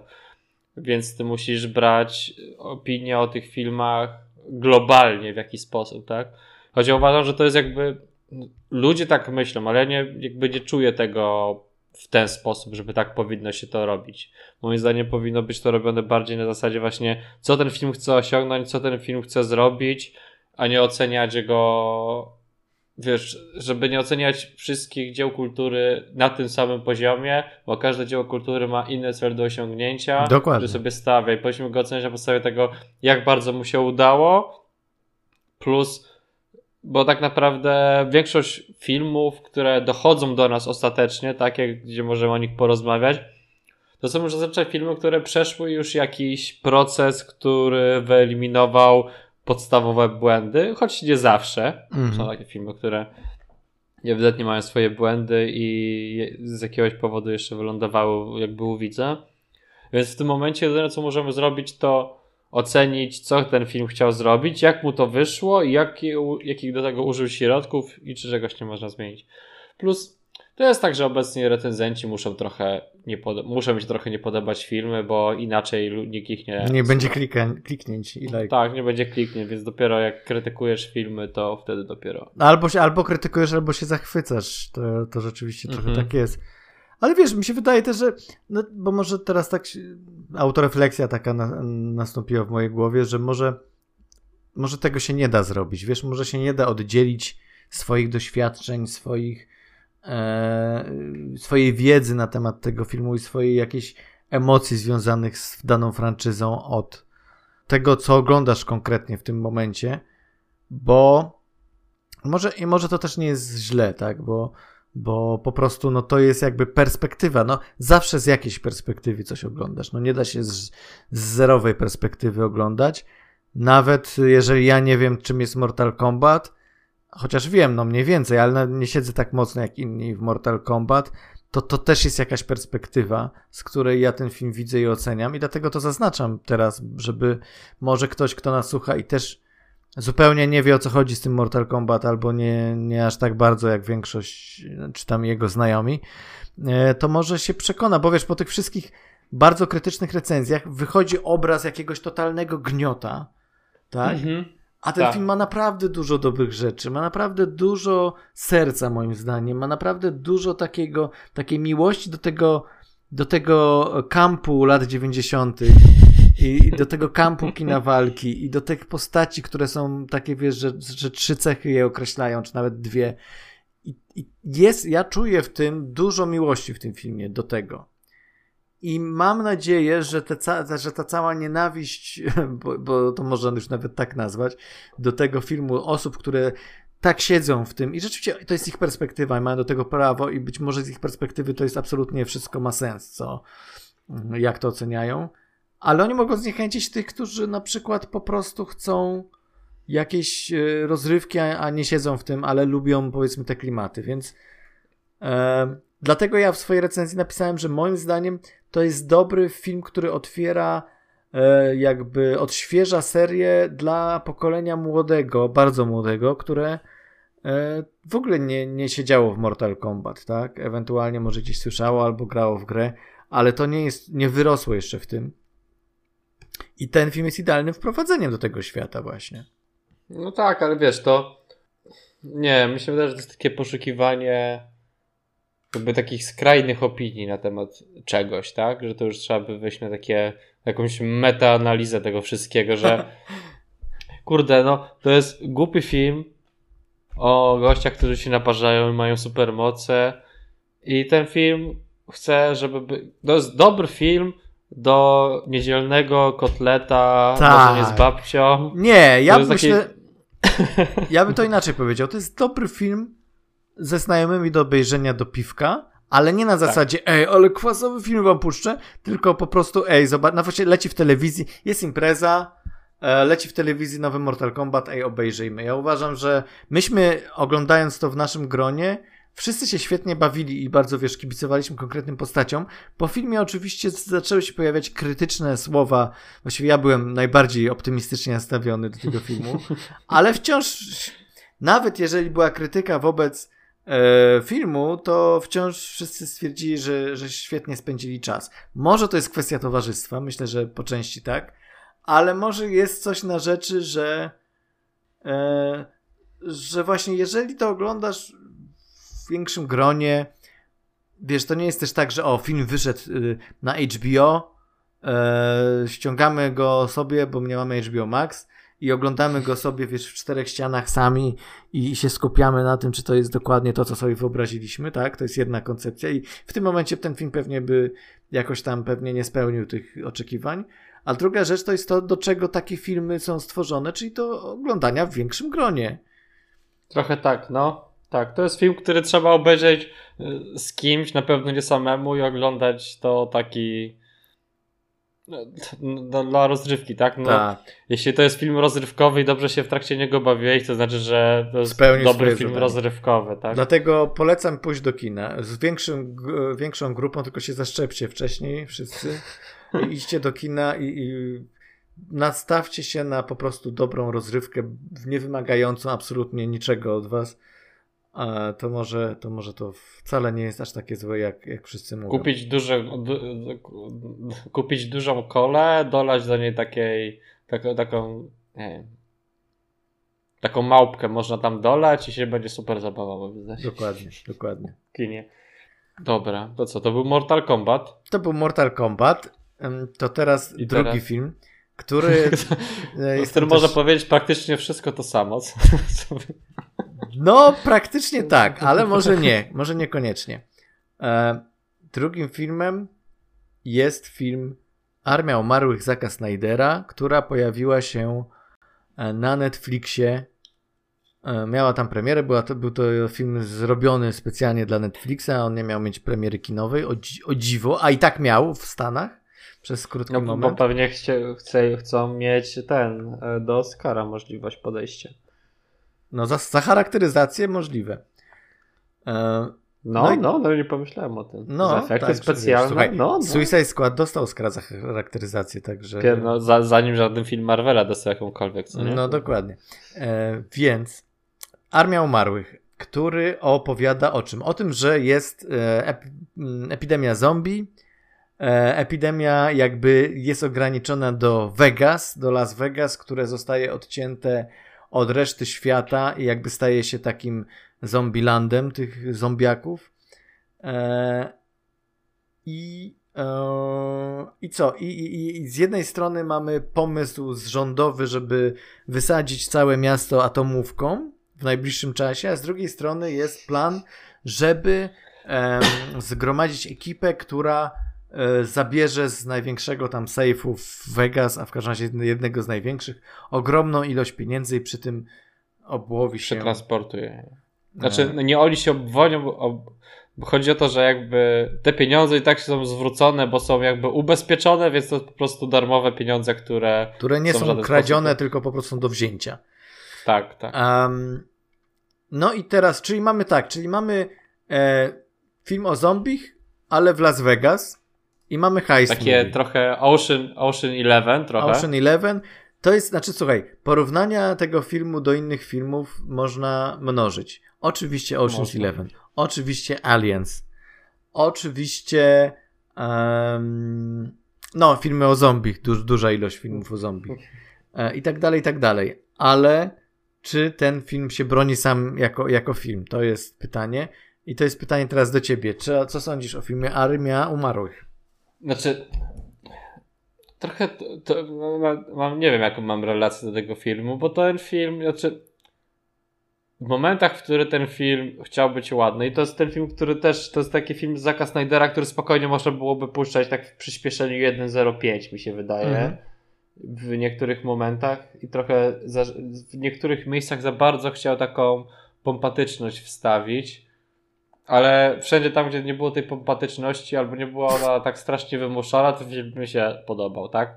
Więc ty musisz brać opinię o tych filmach globalnie w jakiś sposób, tak? Choć ja uważam, że to jest jakby ludzie tak myślą, ale ja nie, jakby nie czuję tego w ten sposób, żeby tak powinno się to robić. Moim zdaniem powinno być to robione bardziej na zasadzie właśnie, co ten film chce osiągnąć, co ten film chce zrobić, a nie oceniać jego, wiesz, żeby nie oceniać wszystkich dzieł kultury na tym samym poziomie, bo każde dzieło kultury ma inny cel do osiągnięcia, Dokładnie. który sobie stawia i powinniśmy go oceniać na podstawie tego, jak bardzo mu się udało, plus bo tak naprawdę większość filmów, które dochodzą do nas ostatecznie, takie, gdzie możemy o nich porozmawiać, to są już zazwyczaj filmy, które przeszły już jakiś proces, który wyeliminował podstawowe błędy, choć nie zawsze. Mm. Są takie filmy, które ewidentnie mają swoje błędy i z jakiegoś powodu jeszcze wylądowały jakby u widza. Więc w tym momencie jedyne co możemy zrobić to ocenić, co ten film chciał zrobić, jak mu to wyszło i jaki, jakich do tego użył środków i czy czegoś nie można zmienić. Plus to jest tak, że obecnie recenzenci muszą trochę nie muszą mi się trochę nie podobać filmy, bo inaczej nikt ich nie... Nie będzie klika, kliknięć i like. Tak, nie będzie kliknięć, więc dopiero jak krytykujesz filmy, to wtedy dopiero... Albo, się, albo krytykujesz, albo się zachwycasz. To, to rzeczywiście trochę mhm. tak jest. Ale wiesz, mi się wydaje też, że, no, bo może teraz tak autorefleksja taka na, nastąpiła w mojej głowie, że może, może tego się nie da zrobić. Wiesz, może się nie da oddzielić swoich doświadczeń, swoich, swojej wiedzy na temat tego filmu i swojej jakiejś emocji związanych z daną franczyzą od tego, co oglądasz konkretnie w tym momencie, bo może, i może to też nie jest źle, tak, bo bo po prostu no to jest jakby perspektywa, no zawsze z jakiejś perspektywy coś oglądasz, no nie da się z, z zerowej perspektywy oglądać, nawet jeżeli ja nie wiem czym jest Mortal Kombat, chociaż wiem, no mniej więcej, ale nie siedzę tak mocno jak inni w Mortal Kombat, to to też jest jakaś perspektywa, z której ja ten film widzę i oceniam i dlatego to zaznaczam teraz, żeby może ktoś, kto nas słucha i też zupełnie nie wie o co chodzi z tym Mortal Kombat, albo nie, nie aż tak bardzo jak większość, czy tam jego znajomi, e, to może się przekona, bo wiesz, po tych wszystkich bardzo krytycznych recenzjach wychodzi obraz jakiegoś totalnego gniota, tak? Mhm. A ten tak. film ma naprawdę dużo dobrych rzeczy, ma naprawdę dużo serca moim zdaniem, ma naprawdę dużo takiego, takiej miłości do tego, do tego kampu lat 90 i, do tego kampu kina walki i do tych postaci, które są takie, wiesz, że, że trzy cechy je określają, czy nawet dwie. I, I jest, ja czuję w tym dużo miłości w tym filmie do tego. I mam nadzieję, że, te ca- że ta cała nienawiść, bo, bo, to można już nawet tak nazwać, do tego filmu osób, które tak siedzą w tym i rzeczywiście to jest ich perspektywa i mają do tego prawo i być może z ich perspektywy to jest absolutnie wszystko ma sens, co, jak to oceniają. Ale oni mogą zniechęcić tych, którzy na przykład po prostu chcą jakieś e, rozrywki, a nie siedzą w tym, ale lubią powiedzmy te klimaty, więc e, dlatego ja w swojej recenzji napisałem, że moim zdaniem to jest dobry film, który otwiera e, jakby odświeża serię dla pokolenia młodego, bardzo młodego, które e, w ogóle nie, nie siedziało w Mortal Kombat, tak? Ewentualnie może gdzieś słyszało albo grało w grę, ale to nie jest, nie wyrosło jeszcze w tym. I ten film jest idealnym wprowadzeniem do tego świata właśnie. No tak, ale wiesz, to nie, mi się wydaje, że to jest takie poszukiwanie jakby takich skrajnych opinii na temat czegoś, tak? Że to już trzeba by wejść na takie, jakąś metaanalizę tego wszystkiego, że kurde, no to jest głupi film o gościach, którzy się naparzają i mają supermoce i ten film chce, żeby by... to jest dobry film do niedzielnego kotleta, tak. może nie z babcią. Nie, ja myślę... Taki... Ja bym to inaczej powiedział. To jest dobry film ze znajomymi do obejrzenia do piwka, ale nie na tak. zasadzie, tak. ej, ale kwasowy film wam puszczę, tylko po prostu, ej, zobacz, na właśnie leci w telewizji, jest impreza, e, leci w telewizji nowy Mortal Kombat, ej, obejrzyjmy. Ja uważam, że myśmy, oglądając to w naszym gronie, Wszyscy się świetnie bawili i bardzo, wiesz, kibicowaliśmy konkretnym postaciom. Po filmie oczywiście zaczęły się pojawiać krytyczne słowa. Właściwie ja byłem najbardziej optymistycznie nastawiony do tego filmu, ale wciąż, nawet jeżeli była krytyka wobec filmu, to wciąż wszyscy stwierdzili, że, że świetnie spędzili czas. Może to jest kwestia towarzystwa, myślę, że po części tak, ale może jest coś na rzeczy, że e, że właśnie jeżeli to oglądasz w większym gronie. Wiesz, to nie jest też tak, że o, film wyszedł y, na HBO, e, ściągamy go sobie, bo nie mamy HBO Max i oglądamy go sobie, wiesz, w czterech ścianach sami i się skupiamy na tym, czy to jest dokładnie to, co sobie wyobraziliśmy, tak? To jest jedna koncepcja i w tym momencie ten film pewnie by jakoś tam pewnie nie spełnił tych oczekiwań. A druga rzecz to jest to, do czego takie filmy są stworzone, czyli do oglądania w większym gronie. Trochę tak, no. Tak, to jest film, który trzeba obejrzeć y, z kimś, na pewno nie samemu i oglądać to taki dla rozrywki, tak? No, tak. Jeśli to jest film rozrywkowy i dobrze się w trakcie niego bawiłeś, to znaczy, że to jest Spełni dobry film zadanie. rozrywkowy, tak? Dlatego polecam pójść do kina z większym, większą grupą, tylko się zaszczepcie wcześniej wszyscy. Idźcie do kina i, i nastawcie się na po prostu dobrą rozrywkę, nie wymagającą absolutnie niczego od was to może, to może to wcale nie jest aż takie złe, jak, jak wszyscy mówią. Kupić, duże, du, kupić dużą kolę, dolać do niej takiej, taką, taką nie wiem, taką małpkę można tam dolać i się będzie super zabawa. Dokładnie, dokładnie. Kinie. Dobra, to co, to był Mortal Kombat? To był Mortal Kombat. To teraz I drugi teraz... film, który... który może powiedzieć praktycznie wszystko to samo. No, praktycznie tak, ale może nie, może niekoniecznie. E, drugim filmem jest film Armia Umarłych Zaka Snydera, która pojawiła się e, na Netflixie. E, miała tam premierę, była to, był to film zrobiony specjalnie dla Netflixa, on nie miał mieć premiery kinowej, o, o dziwo, a i tak miał w Stanach przez krótki no, moment. Bo pewnie chcie, chce, chcą mieć ten, do Oscara możliwość podejścia. No za, za charakteryzację możliwe. E, no, no, no, no, nie pomyślałem o tym. No, za efekty tak, specjalne. Słuchaj, no, no. Suicide Squad dostał Oscara za charakteryzację, także... No, za, zanim żaden film Marvela dostał jakąkolwiek, co nie? No, dokładnie. E, więc Armia Umarłych, który opowiada o czym? O tym, że jest e, ep, epidemia zombie, e, epidemia jakby jest ograniczona do Vegas, do Las Vegas, które zostaje odcięte od reszty świata i jakby staje się takim zombielandem tych zombiaków. E, I, e, I co? I, i, I z jednej strony mamy pomysł rządowy, żeby wysadzić całe miasto atomówką w najbliższym czasie, a z drugiej strony jest plan, żeby zgromadzić ekipę, która zabierze z największego tam sejfu w Vegas, a w każdym razie jednego z największych, ogromną ilość pieniędzy i przy tym obłowi się. Przetransportuje. Znaczy, no nie oni się obwonią, ob... chodzi o to, że jakby te pieniądze i tak są zwrócone, bo są jakby ubezpieczone, więc to po prostu darmowe pieniądze, które. Które nie są, są kradzione, sposób... tylko po prostu do wzięcia. Tak, tak. Um, no i teraz, czyli mamy tak, czyli mamy e, film o zombich, ale w Las Vegas i mamy heist Takie movie. trochę Ocean, Ocean Eleven trochę. Ocean Eleven. To jest, znaczy słuchaj, porównania tego filmu do innych filmów można mnożyć. Oczywiście Ocean's można. Eleven, oczywiście Aliens, oczywiście um, no, filmy o zombich, du duża ilość filmów o zombich e, i tak dalej, i tak dalej. Ale czy ten film się broni sam jako, jako film? To jest pytanie. I to jest pytanie teraz do ciebie. Czy, co sądzisz o filmie Armia Umarłych? Znaczy, trochę to, to mam, nie wiem, jaką mam relację do tego filmu, bo ten film, znaczy w momentach, w których ten film chciał być ładny i to jest ten film, który też, to jest taki film Zaka Snydera, który spokojnie można byłoby puszczać tak w przyspieszeniu 1.05 mi się wydaje. Mhm. W niektórych momentach i trochę za, w niektórych miejscach za bardzo chciał taką pompatyczność wstawić ale wszędzie tam, gdzie nie było tej pompatyczności albo nie była ona tak strasznie wymuszona, to mi się podobał, tak?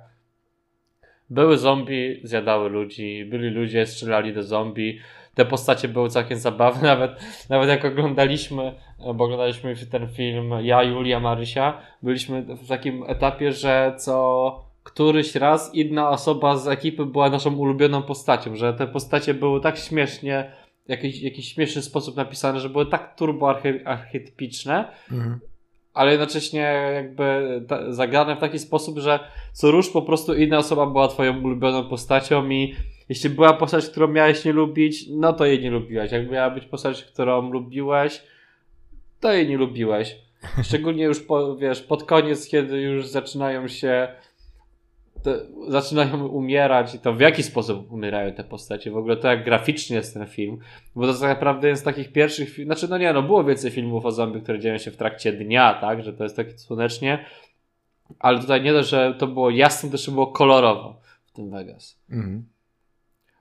Były zombie, zjadały ludzi, byli ludzie, strzelali do zombie. Te postacie były całkiem zabawne, nawet, nawet jak oglądaliśmy, bo oglądaliśmy ten film ja, Julia, Marysia, byliśmy w takim etapie, że co któryś raz inna osoba z ekipy była naszą ulubioną postacią, że te postacie były tak śmiesznie jakiś, jakiś śmieszny sposób napisane, że były tak turbo archetypiczne, mhm. ale jednocześnie jakby ta, zagrane w taki sposób, że co rusz po prostu inna osoba była twoją ulubioną postacią i jeśli była postać, którą miałeś nie lubić, no to jej nie lubiłeś. Jak miała być postać, którą lubiłeś, to jej nie lubiłeś. Szczególnie już po, wiesz, pod koniec, kiedy już zaczynają się zaczynają umierać i to w jaki sposób umierają te postacie, w ogóle to jak graficznie jest ten film, bo to tak naprawdę jest z takich pierwszych, znaczy no nie, no było więcej filmów o zombie, które dzieją się w trakcie dnia, tak, że to jest takie słonecznie, ale tutaj nie dość, że to było jasne, też było kolorowo w tym Vegas. Mhm.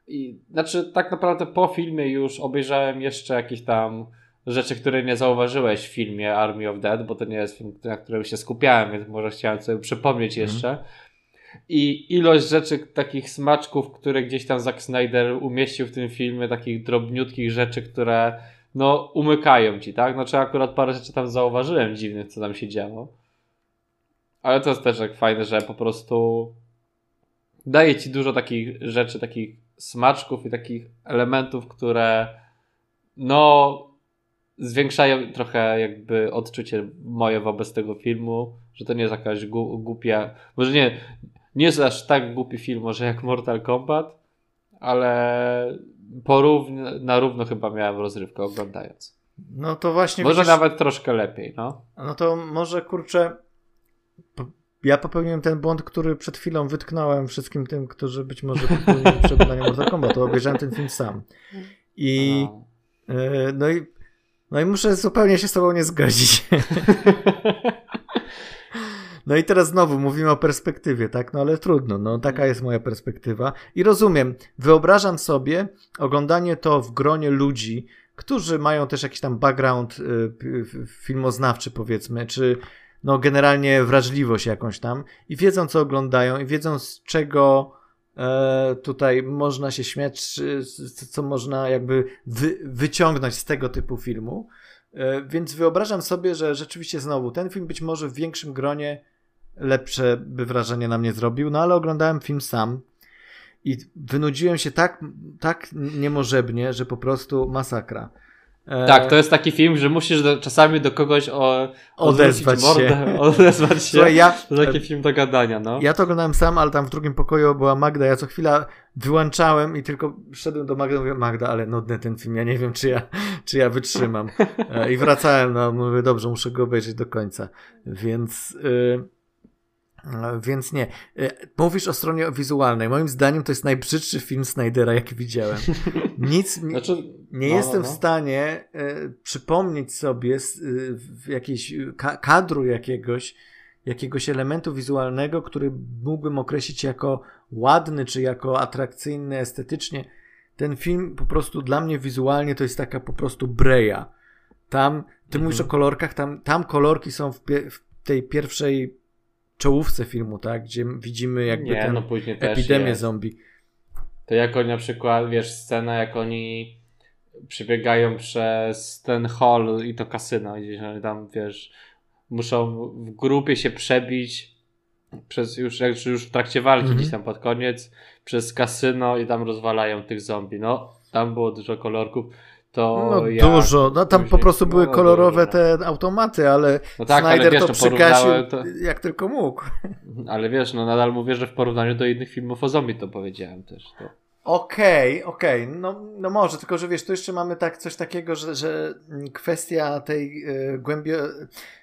I znaczy tak naprawdę po filmie już obejrzałem jeszcze jakieś tam rzeczy, które nie zauważyłeś w filmie Army of Dead, bo to nie jest film, na którym się skupiałem, więc może chciałem sobie przypomnieć mhm. jeszcze. Mhm i ilość rzeczy, takich smaczków, które gdzieś tam Zack Snyder umieścił w tym filmie, takich drobniutkich rzeczy, które no umykają ci, tak? Znaczy akurat parę rzeczy tam zauważyłem dziwnych, co tam się działo. Ale to jest też tak fajne, że po prostu daje ci dużo takich rzeczy, takich smaczków i takich elementów, które no zwiększają trochę jakby odczucie moje wobec tego filmu, że to nie jest jakaś głupia, może nie, nie jest aż tak głupi film może jak Mortal Kombat, ale porówno, na równo chyba miałem rozrywkę oglądając. No to właśnie. Może widzisz, nawet troszkę lepiej, no. No to może kurczę. Ja popełniłem ten błąd, który przed chwilą wytknąłem wszystkim tym, którzy być może popełnili Mortal Kombat. To obejrzałem ten film sam. I. No. no i. No i muszę zupełnie się z tobą nie zgodzić. No i teraz znowu mówimy o perspektywie, tak? No ale trudno, no taka jest moja perspektywa. I rozumiem, wyobrażam sobie oglądanie to w gronie ludzi, którzy mają też jakiś tam background y, filmoznawczy, powiedzmy, czy no generalnie wrażliwość jakąś tam i wiedzą, co oglądają i wiedzą, z czego e, tutaj można się śmiać, co można jakby wy, wyciągnąć z tego typu filmu. E, więc wyobrażam sobie, że rzeczywiście znowu ten film być może w większym gronie lepsze by wrażenie na mnie zrobił, no ale oglądałem film sam i wynudziłem się tak, tak niemożebnie, że po prostu masakra. E, tak, to jest taki film, że musisz do, czasami do kogoś o, odezwać mordę, się. Odezwać się. Słuchaj, ja, to taki film do gadania, no. Ja to oglądałem sam, ale tam w drugim pokoju była Magda. Ja co chwila wyłączałem i tylko szedłem do Magdy i mówię, Magda, ale nudny ten film, ja nie wiem, czy ja, czy ja wytrzymam. E, I wracałem, no mówię, dobrze, muszę go obejrzeć do końca. Więc... Yy, więc nie. E, mówisz o stronie wizualnej. Moim zdaniem to jest najbrzydszy film Snydera, jaki widziałem. Nic znaczy, nie no, jestem no, no. w stanie e, przypomnieć sobie z, e, jakiejś ka kadru jakiegoś, jakiegoś elementu wizualnego, który mógłbym określić jako ładny, czy jako atrakcyjny estetycznie. Ten film po prostu dla mnie wizualnie to jest taka po prostu breja. Tam, ty mhm. mówisz o kolorkach, tam, tam kolorki są w, w tej pierwszej czołówce filmu, tak? Gdzie widzimy jakby nie, no epidemię zombie. to jak oni na przykład, wiesz, scena jak oni przebiegają przez ten hall i to kasyno, gdzieś oni tam, wiesz, muszą w grupie się przebić przez już, jak już w trakcie walki mm -hmm. gdzieś tam pod koniec, przez kasyno i tam rozwalają tych zombie. No, tam było dużo kolorków. To no ja dużo, no tam po prostu były no, kolorowe te automaty, ale no tak, Snyder ale wiesz, to przykasił to... jak tylko mógł. Ale wiesz, no nadal mówię, że w porównaniu do innych filmów o zombie to powiedziałem też. To... Okej, okay, okej, okay. no, no może, tylko że wiesz, tu jeszcze mamy tak coś takiego, że, że kwestia tej y, głębi,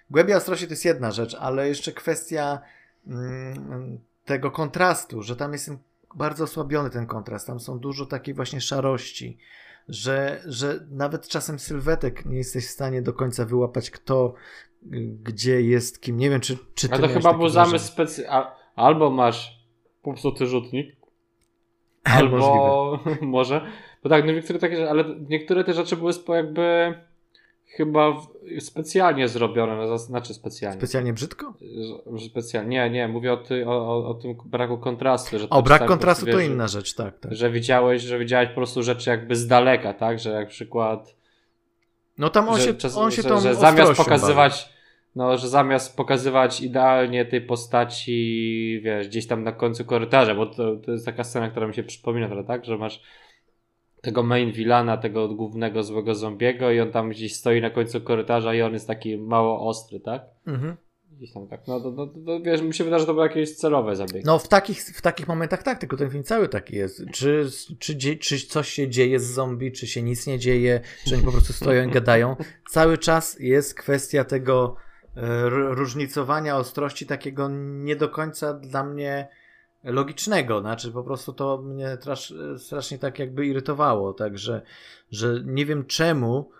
głębia ostrości to jest jedna rzecz, ale jeszcze kwestia y, tego kontrastu, że tam jest bardzo osłabiony ten kontrast, tam są dużo takiej właśnie szarości, że, że nawet czasem sylwetek nie jesteś w stanie do końca wyłapać, kto gdzie jest kim. Nie wiem, czy, czy ty A to chyba był zamysł specjalny. Albo masz popsuty rzutnik, albo może. Bo tak, no niektóre takie, ale niektóre te rzeczy były jakby chyba specjalnie zrobione, no, znaczy specjalnie. Specjalnie brzydko? Specjalnie, nie, nie, mówię o, ty, o, o tym braku kontrastu. Że o, brak kontrastu to inna rzecz, tak, tak. Że widziałeś, że widziałeś po prostu rzeczy jakby z daleka, tak, że jak przykład no tam on się, czas, on się że, że zamiast pokazywać bawi. no, że zamiast pokazywać idealnie tej postaci, wiesz, gdzieś tam na końcu korytarza, bo to, to jest taka scena, która mi się przypomina, tak, że masz tego main villana, tego głównego złego zombiego i on tam gdzieś stoi na końcu korytarza i on jest taki mało ostry, tak? Mhm. Gdzieś tam tak, no to, no, no, wiesz, mi się wydaje, że to było jakieś celowe zabiegi. No w takich, w takich momentach tak, tylko ten film cały taki jest. Czy, czy, czy coś się dzieje z zombie, czy się nic nie dzieje, czy oni po prostu stoją i gadają. Cały czas jest kwestia tego e, różnicowania ostrości takiego nie do końca dla mnie logicznego, znaczy po prostu to mnie trasz, strasznie tak jakby irytowało, także, że nie wiem czemu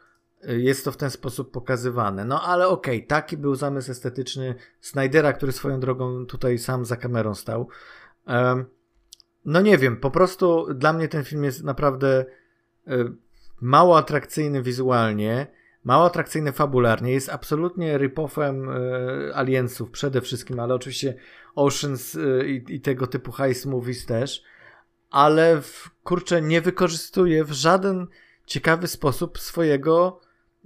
jest to w ten sposób pokazywane. No ale okej, okay, taki był zamysł estetyczny Snydera, który swoją drogą tutaj sam za kamerą stał. No nie wiem, po prostu dla mnie ten film jest naprawdę y, mało atrakcyjny wizualnie, mało atrakcyjny fabularnie, jest absolutnie rip-offem y, Aliensów przede wszystkim, ale oczywiście Oceans y, i, tego typu heist movies też, ale w, kurczę nie wykorzystuje w żaden ciekawy sposób swojego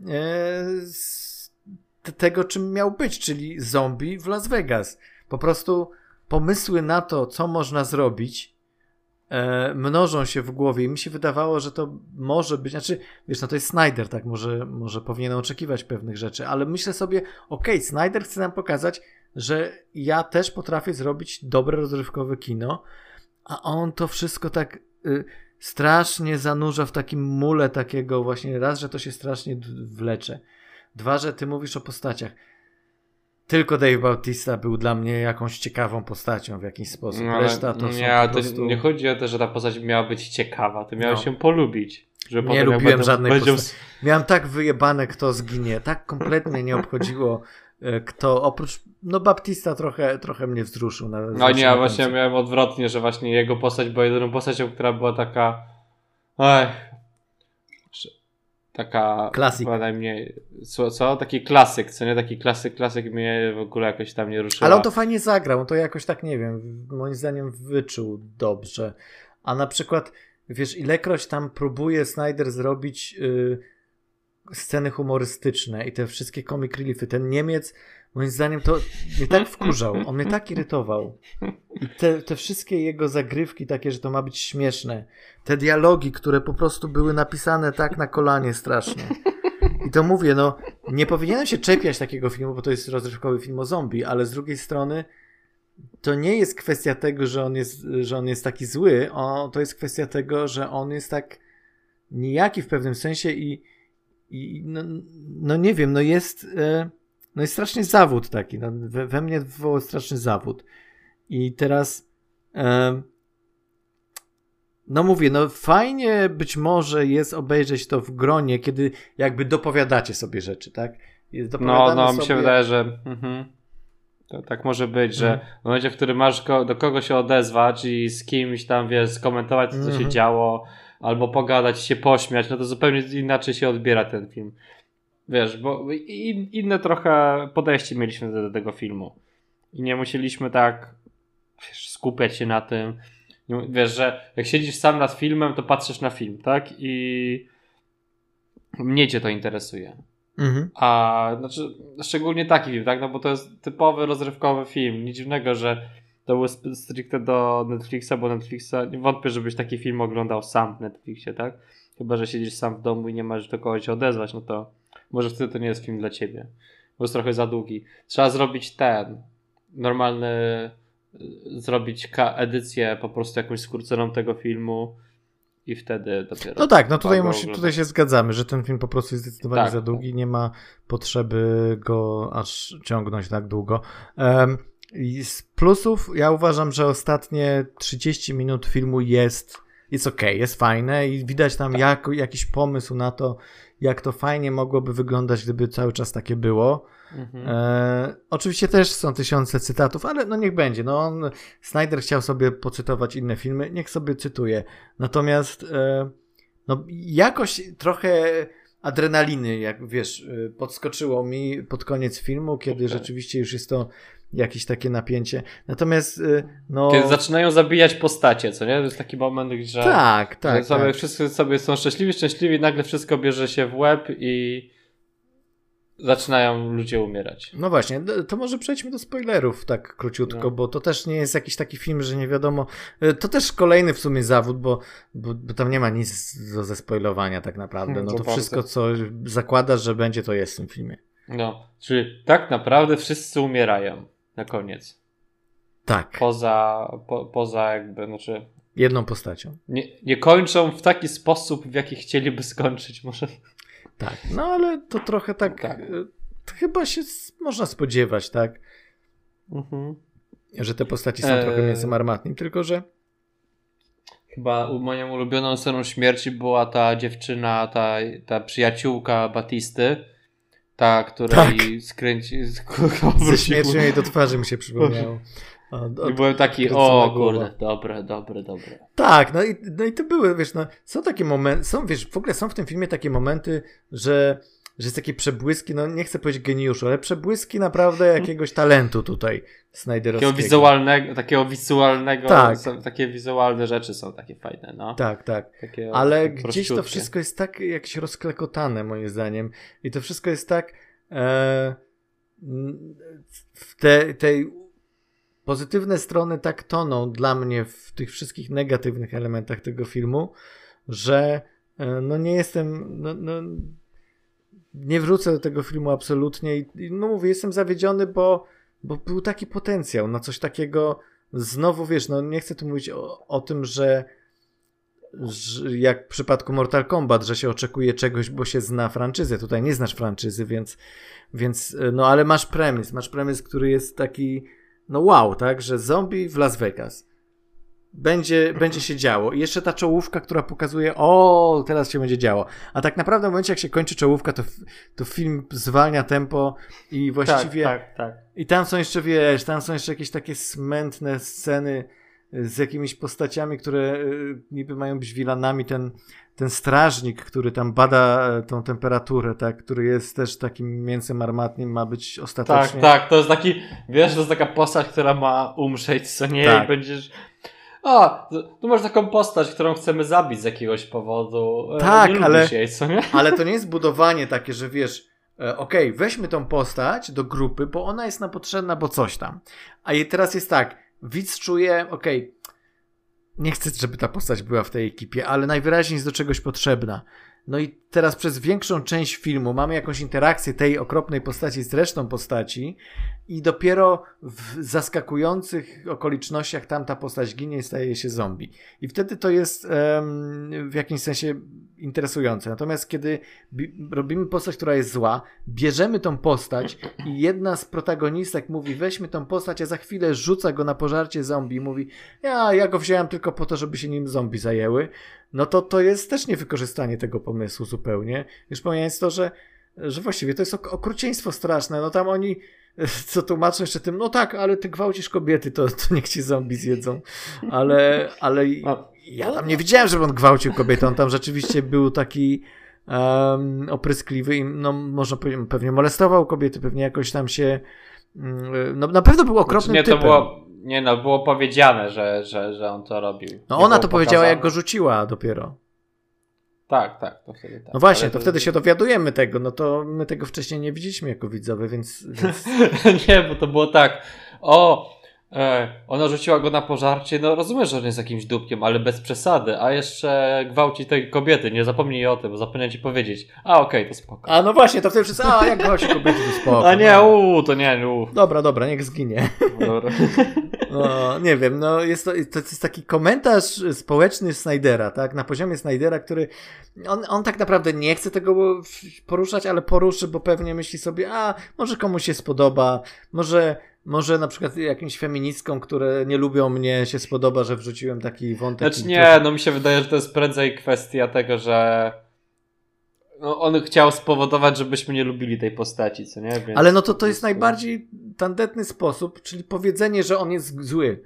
e, tego, czym miał być, czyli zombie w Las Vegas. Po prostu pomysły na to, co można zrobić, mnożą się w głowie i mi się wydawało, że to może być, znaczy, wiesz, no to jest Snyder, tak, może, może powinien oczekiwać pewnych rzeczy, ale myślę sobie, okej, okay, Snyder chce nam pokazać, że ja też potrafię zrobić dobre rozrywkowe kino, a on to wszystko tak y, strasznie zanurza w takim mule takiego właśnie raz, że to się strasznie wlecze. Dwa, że ty mówisz o postaciach. Tylko Dave Bautista był dla mnie jakąś ciekawą postacią w jakiś sposób. No, Reszta to nie, po prostu... nie chodzi o to, że ta postać miała być ciekawa, ty miałeś no. się polubić. nie lubiłem żadnej będą... postaci. Miałem tak wyjebane, kto zginie. Tak kompletnie nie obchodziło E, kto oprócz, no Baptista trochę, trochę mnie wzruszył. Na, no nie, ja właśnie miałem odwrotnie, że właśnie jego postać była jedyną postacią, która była taka ech, taka klasyk. najmniej, co, co? Taki klasyk, co nie? Taki klasyk, klasyk mnie w ogóle jakoś tam nie ruszył. Ale on to fajnie zagrał, on to jakoś tak, nie wiem, moim zdaniem wyczuł dobrze. A na przykład, wiesz, ilekroć tam próbuje Snyder zrobić... Yy, sceny humorystyczne i te wszystkie comic reliefy. Ten Niemiec, moim zdaniem, to mnie tak wkurzał, on mnie tak irytował. I te, te wszystkie jego zagrywki takie, że to ma być śmieszne. Te dialogi, które po prostu były napisane tak na kolanie strasznie. I to mówię, no, nie powinienem się czepiać takiego filmu, bo to jest rozrywkowy film o zombie, ale z drugiej strony to nie jest kwestia tego, że on jest, że on jest taki zły, o, to jest kwestia tego, że on jest tak nijaki w pewnym sensie i i no, no nie wiem, no jest, e, no jest strasznie zawód taki. No, we, we mnie wywołał straszny zawód. I teraz e, no mówię, no fajnie być może jest obejrzeć to w gronie, kiedy jakby dopowiadacie sobie rzeczy, tak? No, no, sobie... mi się wydaje, że mhm. to tak może być, że mhm. w momencie, w którym masz ko do kogo się odezwać i z kimś tam, wiesz, skomentować, co, co się mhm. działo, albo pogadać, się pośmiać, no to zupełnie inaczej się odbiera ten film. Wiesz, bo in, inne trochę podejście mieliśmy do, do tego filmu. I nie musieliśmy tak wiesz, skupiać się na tym, Wiesz, że jak siedzisz sam nad filmem, to patrzysz na film, tak? I mnie cię to interesuje. Mhm. A znaczy, szczególnie taki film, tak? No bo to jest typowy rozrywkowy film. Nic dziwnego, że to był stricte do Netflixa, bo Netflixa nie wątpię, żebyś taki film oglądał sam w Netflixie, tak? Chyba, że siedzisz sam w domu i nie masz do kogoś odezwać, no to może wtedy to nie jest film dla ciebie. Bo jest trochę za długi. Trzeba zrobić ten normalny zrobić edycję po prostu jakąś skróconą tego filmu i wtedy dopiero. No tak, no tutaj, musi, tutaj się zgadzamy, że ten film po prostu jest zdecydowanie tak, za długi, tak. nie ma potrzeby go aż ciągnąć tak długo. Um, i z plusów ja uważam, że ostatnie 30 minut filmu jest jest ok, jest fajne i widać tam tak. jak, jakiś pomysł na to, jak to fajnie mogłoby wyglądać, gdyby cały czas takie było. Mhm. E, oczywiście też są tysiące cytatów, ale no niech będzie. No on, Snyder chciał sobie pocytować inne filmy, niech sobie cytuje. Natomiast e, no jakoś trochę adrenaliny, jak wiesz, e, podskoczyło mi pod koniec filmu, kiedy okay. rzeczywiście już jest to jakieś takie napięcie. Natomiast e, no... Kiedy zaczynają zabijać postacie, co nie? To jest taki moment, że, tak, tak, że sobie, tak. wszyscy sobie są szczęśliwi, szczęśliwi, nagle wszystko bierze się w łeb i zaczynają ludzie umierać. No właśnie, to może przejdźmy do spoilerów tak króciutko, no. bo to też nie jest jakiś taki film, że nie wiadomo. E, to też kolejny w sumie zawód, bo, bo, bo tam nie ma nic do zespoilowania tak naprawdę. No to, to wszystko, co zakłada, że będzie, to jest w tym filmie. No, czyli tak naprawdę wszyscy umierają na koniec. Tak. Poza, po, poza jakby, znaczy. Jedną postacią. Nie, nie kończą w taki sposób, w jaki chcieliby skończyć, może. Tak, no ale to trochę tak, tak. E, chyba się można spodziewać, tak? Mhm. Że te postaci są eee... trochę mięsem armatnim, tylko że Chyba moją ulubioną sceną śmierci była ta dziewczyna, ta, ta przyjaciółka Batisty, ta, której tak. skręci... Ze śmiercią jej do twarzy mi się przypomniało. Od, od, I byłem taki, o kurde, dobre, dobre, dobre. Tak, no i, no i to były, wiesz, no, są takie momenty, są, wiesz, w ogóle są w tym filmie takie momenty, że, że jest takie przebłyski, no nie chcę powiedzieć geniuszu, ale przebłyski naprawdę jakiegoś talentu tutaj Snyderowskiego. Takiego wizualnego, takiego wizualnego, tak. są, takie wizualne rzeczy są takie fajne, no. Tak, tak. Takie ale gdzieś to wszystko jest tak jakieś rozklekotane moim zdaniem i to wszystko jest tak e, w te, tej pozytywne strony tak toną dla mnie w tych wszystkich negatywnych elementach tego filmu, że e, no nie jestem, no, no nie wrócę do tego filmu absolutnie i, no mówię, jestem zawiedziony, bo, bo był taki potencjał na coś takiego, znowu wiesz, no nie chcę tu mówić o, o tym, że, że jak w przypadku Mortal Kombat, że się oczekuje czegoś, bo się zna franczyzę, tutaj nie znasz franczyzy, więc, więc no ale masz premis, masz premis, który jest taki no wow, tak, że zombie w Las Vegas. Będzie, będzie się działo. I jeszcze ta czołówka, która pokazuje, o, teraz się będzie działo. A tak naprawdę w momencie, jak się kończy czołówka, to, to film zwalnia tempo i właściwie... Tak, tak, tak. I tam są jeszcze, wiesz, tam są jeszcze jakieś takie smętne sceny z jakimiś postaciami, które y, niby mają być wilanami. Ten, ten strażnik, który tam bada e, tą temperaturę, tak, który jest też takim mięsem armatnim, ma być ostatecznie. Tak, tak, to jest taki, wiesz, to jest taka postać, która ma umrzeć, co nie, tak. i będziesz... A, tu masz taką postać, którą chcemy zabić z jakiegoś powodu. E, tak, ale, jej, co nie? ale to nie jest budowanie takie, że wiesz, e, okej, okay, weźmy tą postać do grupy, bo ona jest nam potrzebna, bo coś tam. A teraz jest tak, widz czuje, okej, okay, nie chcę, żeby ta postać była w tej ekipie, ale najwyraźniej jest do czegoś potrzebna. No i teraz przez większą część filmu mamy jakąś interakcję tej okropnej postaci z resztą postaci i dopiero w zaskakujących okolicznościach tamta postać ginie i staje się zombie. I wtedy to jest w jakimś sensie interesujące. Natomiast kiedy robimy postać, która jest zła, bierzemy tą postać i jedna z protagonistek mówi, weźmy tą postać, a za chwilę rzuca go na pożarcie zombie i mówi, ja, ja go wziąłem tylko po to, żeby się nim zombie zajęły, no to to jest też niewykorzystanie tego pomysłu zupełnie. Już pomijając to, że, że właściwie to jest okrucieństwo straszne. No tam oni co tłumaczą jeszcze tym, no tak, ale ty gwałcisz kobiety, to, to niech ci zombie zjedzą. Ale, ale ja tam nie widziałem, żeby on gwałcił kobietę. On tam rzeczywiście był taki um, opryskliwy i no, można powiedzieć, pewnie molestował kobiety, pewnie jakoś tam się mm, no, na pewno był okropnym znaczy, nie, typem. To było, Nie no, było powiedziane, że, że, że on to robił. No ona to powiedziała, jak go rzuciła dopiero. Tak, tak, to wtedy tak. No właśnie, to, to wtedy się dowiadujemy tego, no to my tego wcześniej nie widzieliśmy jako widzowie, więc... więc... nie, bo to było tak, o, e, ona rzuciła go na pożarcie, no rozumiesz, że on jest jakimś dupkiem, ale bez przesady, a jeszcze gwałci tej kobiety, nie zapomnij o tym, zapomniałem ci powiedzieć. A okej, to spoko. A no właśnie, to wtedy wszyscy, a jak gwałci kobiety, to spoko. A nie, no. uuu, to nie, uuu. Dobra, dobra, niech zginie. Dobra. No, nie wiem, no jest to, to jest taki komentarz społeczny Snydera, tak? Na poziomie Snydera, który on, on tak naprawdę nie chce tego poruszać, ale poruszy, bo pewnie myśli sobie, a może komuś się spodoba, może może na przykład jakimś feministkom, które nie lubią mnie, się spodoba, że wrzuciłem taki wątek. Znaczy nie, no mi się wydaje, że to jest prędzej kwestia tego, że no, on chciał spowodować, żebyśmy nie lubili tej postaci, co nie? Więc Ale no to to jest najbardziej tandetny sposób, czyli powiedzenie, że on jest zły.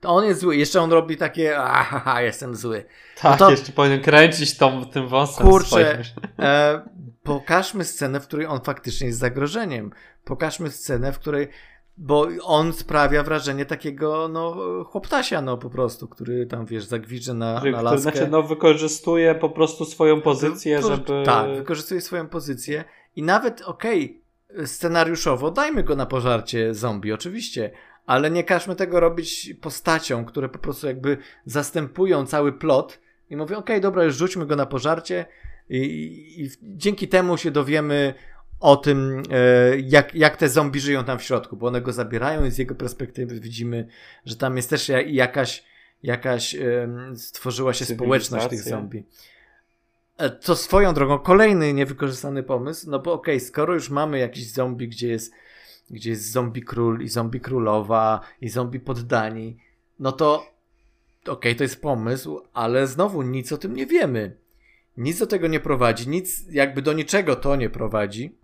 To on jest zły. Jeszcze on robi takie, aha, jestem zły. Tak, no to... jeszcze powinien kręcić tą, tym wąsem Kurczę, e, pokażmy scenę, w której on faktycznie jest zagrożeniem. Pokażmy scenę, w której bo on sprawia wrażenie takiego, no, chłoptasia, no, po prostu, który tam, wiesz, zagwiże na, na laskę. Znaczy, no, wykorzystuje po prostu swoją pozycję, żeby... Tak, wykorzystuje swoją pozycję i nawet, okej, okay, scenariuszowo dajmy go na pożarcie zombie, oczywiście, ale nie każmy tego robić postacią, które po prostu jakby zastępują cały plot i mówią, okej, okay, dobra, już rzućmy go na pożarcie i, i, i dzięki temu się dowiemy o tym, e, jak, jak te zombie żyją tam w środku, bo one go zabierają i z jego perspektywy widzimy, że tam jest też jakaś, jakaś stworzyła się społeczność tych zombie. E, to swoją drogą, kolejny niewykorzystany pomysł, no bo okej, okay, skoro już mamy jakiś zombie, gdzie jest, gdzie jest zombie król i zombie królowa i zombie poddani, no to okej, okay, to jest pomysł, ale znowu nic o tym nie wiemy. Nic do tego nie prowadzi, nic jakby do niczego to nie prowadzi.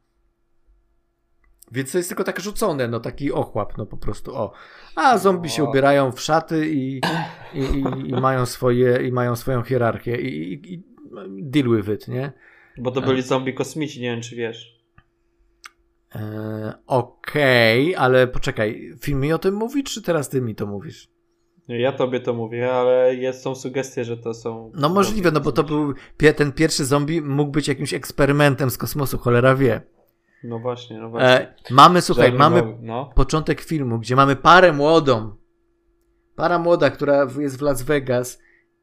Więc to jest tylko tak rzucone, no taki ochłap, no po prostu o. A zombie się ubierają w szaty i, i, i, i mają, swoje, i mają swoją hierarchię i, i, i deal with it, nie? Bo to byli zombie kosmici, nie wiem czy wiesz. E, Okej, okay, ale poczekaj, film mi o tym mówi, czy teraz ty mi to mówisz? Ja tobie to mówię, ale jest, są sugestie, że to są. No możliwe, no bo to był ten pierwszy zombie mógł być jakimś eksperymentem z kosmosu, cholera wie. No właśnie, no właśnie. E, mamy, słuchaj, mamy no. początek filmu, gdzie mamy parę młodą. Para młoda, która jest w Las Vegas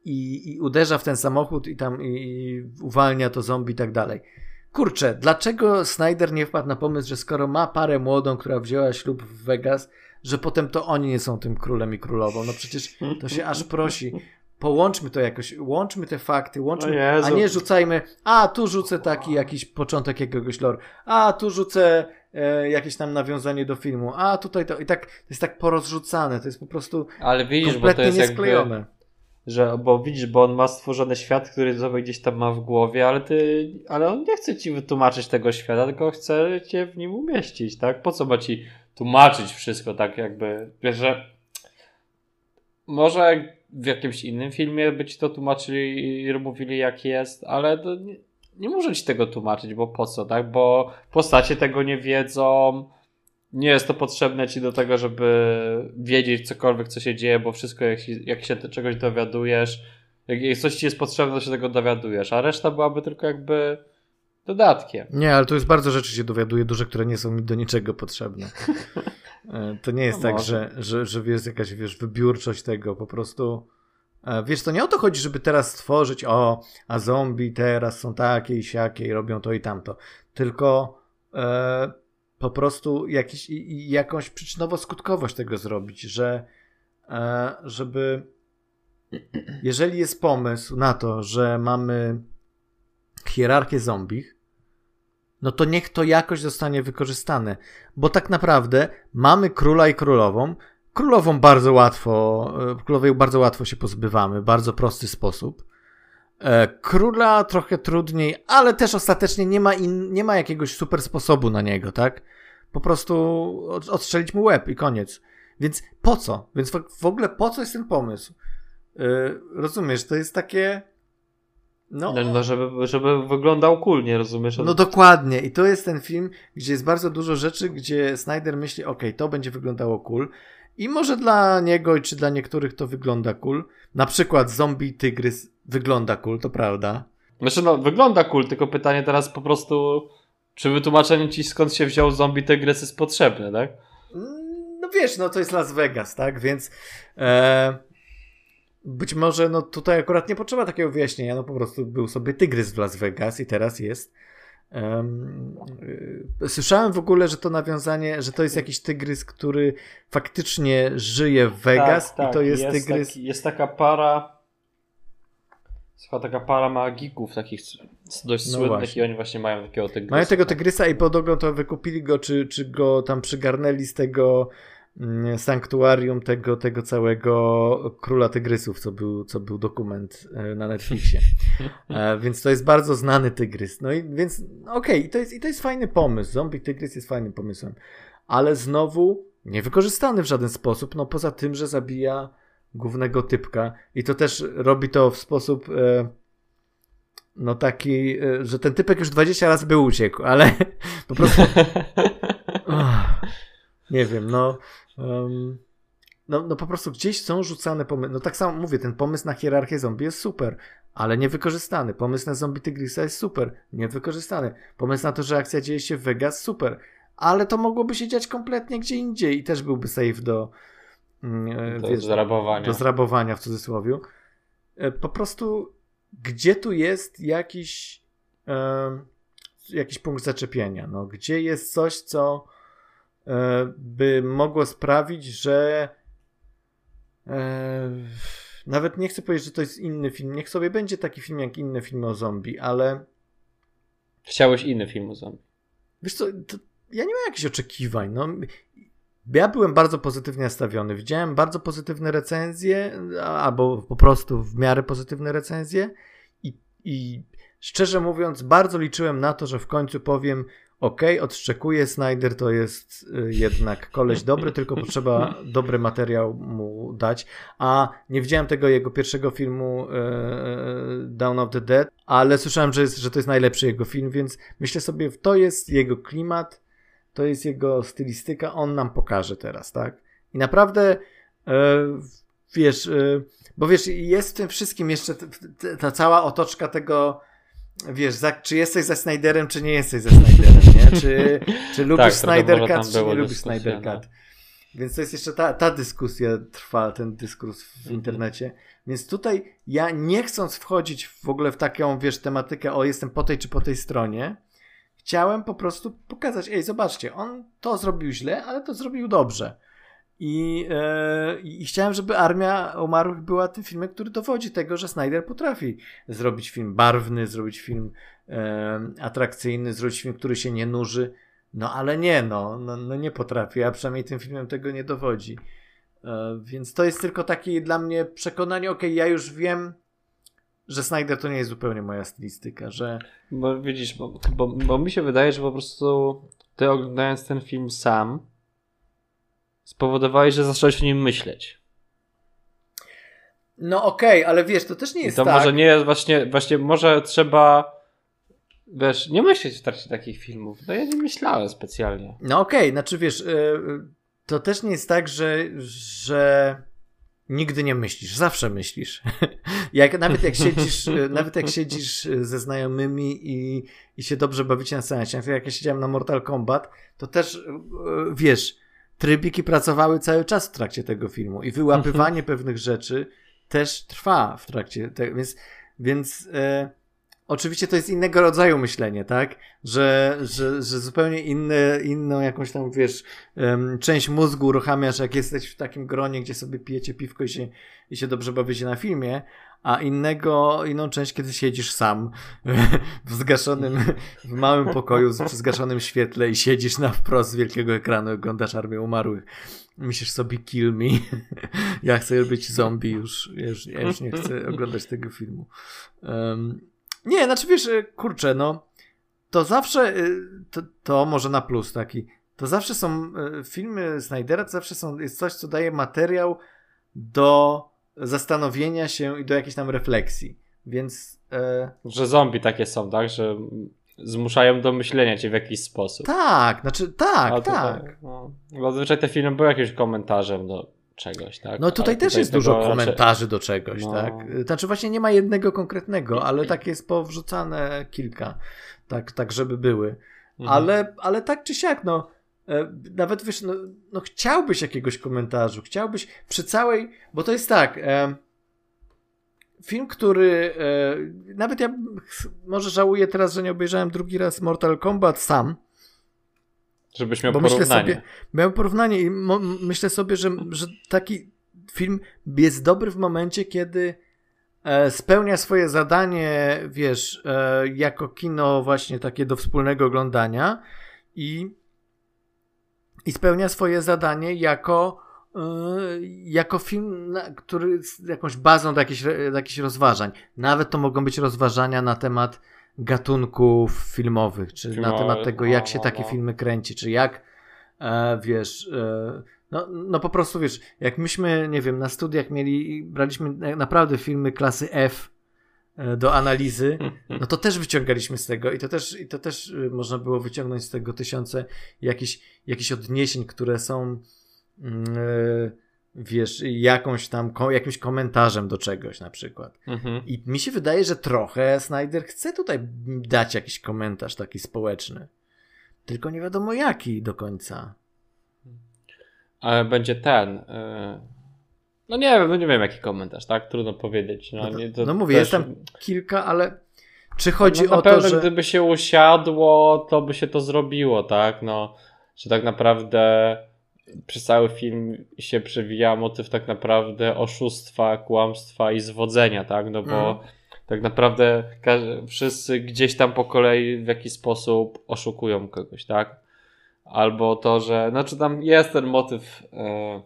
i, i uderza w ten samochód i tam i, i uwalnia to zombie i tak dalej. Kurczę, dlaczego Snyder nie wpadł na pomysł, że skoro ma parę młodą, która wzięła ślub w Vegas, że potem to oni nie są tym królem i królową? No przecież to się aż prosi połączmy to jakoś, łączmy te fakty, łączmy, a nie rzucajmy, a tu rzucę taki jakiś początek jakiegoś lore, a tu rzucę e, jakieś tam nawiązanie do filmu, a tutaj to i tak, to jest tak porozrzucane, to jest po prostu Ale widzisz, kompletnie bo to jest niesklejone. Jakby, że, bo widzisz, bo on ma stworzony świat, który sobie gdzieś tam ma w głowie, ale ty, ale on nie chce ci wytłumaczyć tego świata, tylko chce cię w nim umieścić, tak? Po co ma ci tłumaczyć wszystko tak jakby, wiesz, że może w jakimś innym filmie by ci to tłumaczyli i mówili jak jest, ale nie, nie muszę ci tego tłumaczyć, bo po co, tak? Bo postacie tego nie wiedzą, nie jest to potrzebne ci do tego, żeby wiedzieć cokolwiek, co się dzieje, bo wszystko, jak, jak się czegoś dowiadujesz, jak coś ci jest potrzebne, to się tego dowiadujesz, a reszta byłaby tylko jakby dodatkiem. Nie, ale tu jest bardzo rzeczy się dowiaduje, duże, które nie są mi do niczego potrzebne. E, to nie jest no tak, że, że, że jest jakaś wiesz, wybiórczość tego, po prostu. E, wiesz, to nie o to chodzi, żeby teraz stworzyć, o, a zombie teraz są takie i siakie i robią to i tamto. Tylko e, po prostu jakiś, jakąś przyczynowo-skutkowość tego zrobić, że e, żeby jeżeli jest pomysł na to, że mamy hierarchię zombich, no to niech to jakoś zostanie wykorzystane. Bo tak naprawdę mamy króla i królową. Królową bardzo łatwo, e, królowej bardzo łatwo się pozbywamy, bardzo prosty sposób. E, króla trochę trudniej, ale też ostatecznie nie ma, in, nie ma jakiegoś super sposobu na niego, tak? Po prostu odstrzelić mu łeb i koniec. Więc po co? Więc w ogóle po co jest ten pomysł? Yy, rozumiesz, to jest takie no, no, no żeby, żeby wyglądał cool, nie rozumiesz? No dokładnie. I to jest ten film, gdzie jest bardzo dużo rzeczy, gdzie Snyder myśli, ok, to będzie wyglądało cool. I może dla niego, czy dla niektórych to wygląda cool. Na przykład zombie tygrys wygląda cool, to prawda. Znaczy no, wygląda cool, tylko pytanie teraz po prostu, czy wytłumaczenie ci skąd się wziął zombie tygrys jest potrzebne, tak? Mm, no wiesz, no to jest Las Vegas, tak? Więc e, być może no tutaj akurat nie potrzeba takiego wyjaśnienia, no po prostu był sobie tygrys w Las Vegas i teraz jest Um, słyszałem w ogóle, że to nawiązanie, że to jest jakiś tygrys, który faktycznie żyje w Vegas tak, tak. i to jest, jest tygrys. Taki, jest taka para. Chyba taka para magików takich dość no słynnych właśnie. i oni właśnie mają takiego tygrysa. Mają tego tygrysa i podobno to wykupili go, czy, czy go tam przygarnęli z tego sanktuarium tego, tego całego Króla Tygrysów, co był, co był dokument e, na Netflixie. E, więc to jest bardzo znany tygrys. No i więc okej, okay, to jest, i to jest fajny pomysł. Zombie tygrys jest fajnym pomysłem. Ale znowu niewykorzystany w żaden sposób, no poza tym, że zabija głównego typka i to też robi to w sposób e, no taki, że ten typek już 20 razy by uciekł, ale po prostu nie wiem, no Um, no, no po prostu gdzieś są rzucane pomysły. No tak samo mówię, ten pomysł na hierarchię zombie jest super, ale niewykorzystany. Pomysł na zombie Tygrisa jest super, niewykorzystany. Pomysł na to, że akcja dzieje się w Vegas, super, ale to mogłoby się dziać kompletnie gdzie indziej i też byłby safe do, mm, do wiesz, zrabowania. Do zrabowania w cudzysłowie. E, po prostu gdzie tu jest jakiś, um, jakiś punkt zaczepienia? No, gdzie jest coś, co E, by mogło sprawić, że e, nawet nie chcę powiedzieć, że to jest inny film. Niech sobie będzie taki film jak inne filmy o zombie, ale. Chciałeś inny film o zombie. Wiesz co, ja nie mam jakichś oczekiwań. No, ja byłem bardzo pozytywnie nastawiony. Widziałem bardzo pozytywne recenzje, albo po prostu w miarę pozytywne recenzje, i, i szczerze mówiąc, bardzo liczyłem na to, że w końcu powiem, ok, odszczekuje, Snyder to jest y, jednak koleś dobry, tylko potrzeba dobry materiał mu dać, a nie widziałem tego jego pierwszego filmu e, Down of the Dead, ale słyszałem, że, jest, że to jest najlepszy jego film, więc myślę sobie, to jest jego klimat, to jest jego stylistyka, on nam pokaże teraz, tak? I naprawdę wiesz, bo wiesz, jest w tym wszystkim jeszcze ta cała otoczka tego wiesz, za, czy jesteś ze Snyderem, czy nie jesteś ze Snyderem, nie? Czy, czy lubisz tak, Snyder Cut, czy nie lubisz Snyder no. Cut. Więc to jest jeszcze ta, ta dyskusja trwa, ten dyskurs w mhm. internecie. Więc tutaj ja nie chcąc wchodzić w ogóle w taką, wiesz, tematykę, o jestem po tej czy po tej stronie, chciałem po prostu pokazać, ej, zobaczcie, on to zrobił źle, ale to zrobił dobrze. I, e, I chciałem, żeby Armia Umarłych była tym filmem, który dowodzi tego, że Snyder potrafi zrobić film barwny, zrobić film e, atrakcyjny, zrobić film, który się nie nuży. No ale nie, no, no, no nie potrafi, a przynajmniej tym filmem tego nie dowodzi. E, więc to jest tylko takie dla mnie przekonanie, okej, okay, ja już wiem, że Snyder to nie jest zupełnie moja stylistyka, że... Bo widzisz, bo, bo, bo mi się wydaje, że po prostu ty oglądając ten film sam, spowodowałeś, że zacząłeś o nim myśleć. No okej, okay, ale wiesz, to też nie jest I to tak. może nie jest właśnie, właśnie może trzeba wiesz, nie myśleć w trakcie takich filmów. No ja nie myślałem specjalnie. No okej, okay, znaczy wiesz, yy, to też nie jest tak, że, że nigdy nie myślisz, zawsze myślisz. jak, nawet jak siedzisz, y, nawet jak siedzisz ze znajomymi i, i się dobrze bawicie na seansie, jak ja siedziałem na Mortal Kombat, to też wiesz, trybiki pracowały cały czas w trakcie tego filmu i wyłapywanie mhm. pewnych rzeczy też trwa w trakcie tego, więc, więc e, oczywiście to jest innego rodzaju myślenie, tak? Że, że, że zupełnie inne, inną jakąś tam, wiesz, um, część mózgu uruchamiasz, jak jesteś w takim gronie, gdzie sobie pijecie piwko i się, i się dobrze bawicie na filmie, a innego, inną część, kiedy siedzisz sam w zgaszonym, w małym pokoju z zgaszonym świetle i siedzisz na wprost z wielkiego ekranu, oglądasz Armię Umarłych. Myślisz sobie kill me. ja chcę być zombie już. Ja już, ja już nie chcę oglądać tego filmu. Um, nie, znaczy wiesz, e, kurczę, no to zawsze, e, to, to może na plus taki, to zawsze są e, filmy Snydera, to zawsze są, jest coś, co daje materiał do zastanowienia się i do jakiejś tam refleksji. Więc. E... Że zombie takie są, tak? Że zmuszają do myślenia cię w jakiś sposób. Tak, znaczy tak, tutaj, tak. No, zazwyczaj te filmy były jakimś komentarzem do czegoś, tak? No tutaj ale też tutaj jest dużo komentarzy raczej... do czegoś, no. tak? Znaczy właśnie nie ma jednego konkretnego, ale tak jest powrzucane kilka, tak, tak żeby były. Mhm. Ale, ale tak czy siak, no nawet wiesz, no, no chciałbyś jakiegoś komentarzu, chciałbyś przy całej, bo to jest tak, e, film, który e, nawet ja może żałuję teraz, że nie obejrzałem drugi raz Mortal Kombat sam. Żebyś miał bo porównanie. Myślę sobie, miałem porównanie i myślę sobie, że, że taki film jest dobry w momencie, kiedy e, spełnia swoje zadanie, wiesz, e, jako kino właśnie takie do wspólnego oglądania i, i spełnia swoje zadanie jako Yy, jako film, który jest jakąś bazą do jakichś, do jakichś rozważań. Nawet to mogą być rozważania na temat gatunków filmowych, czy Filmowy, na temat tego, jak się no, takie no. filmy kręci, czy jak, e, wiesz, e, no, no po prostu, wiesz, jak myśmy, nie wiem, na studiach mieli, braliśmy naprawdę filmy klasy F e, do analizy, no to też wyciągaliśmy z tego i to też, i to też y, można było wyciągnąć z tego tysiące jakichś, jakichś odniesień, które są Mm, e, wiesz, jakąś tam, jakimś komentarzem do czegoś na przykład. Mhm. I mi się wydaje, że trochę Snyder chce tutaj dać jakiś komentarz taki społeczny. Tylko nie wiadomo jaki do końca. Ale będzie ten. Yy... No nie wiem, no nie wiem jaki komentarz, tak? Trudno powiedzieć. No, no, nie, no mówię, też... jest tam kilka, ale czy chodzi no, o to, że... gdyby się usiadło, to by się to zrobiło, tak? No, że tak naprawdę przez cały film się przewija motyw tak naprawdę oszustwa, kłamstwa i zwodzenia, tak? No bo mm. tak naprawdę wszyscy gdzieś tam po kolei w jakiś sposób oszukują kogoś, tak? Albo to, że, znaczy tam jest ten motyw e,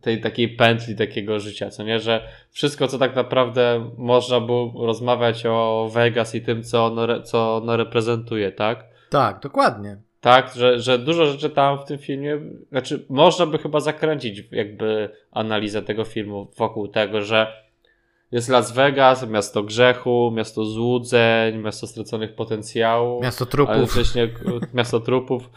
tej takiej pętli takiego życia, co nie, że wszystko, co tak naprawdę można było rozmawiać o Vegas i tym, co ono, co ono reprezentuje, tak? Tak, dokładnie. Tak, że, że dużo rzeczy tam w tym filmie, znaczy można by chyba zakręcić jakby analizę tego filmu wokół tego, że jest Las Vegas, miasto grzechu, miasto złudzeń, miasto straconych potencjałów. Miasto trupów. Ale wcześniej miasto trupów.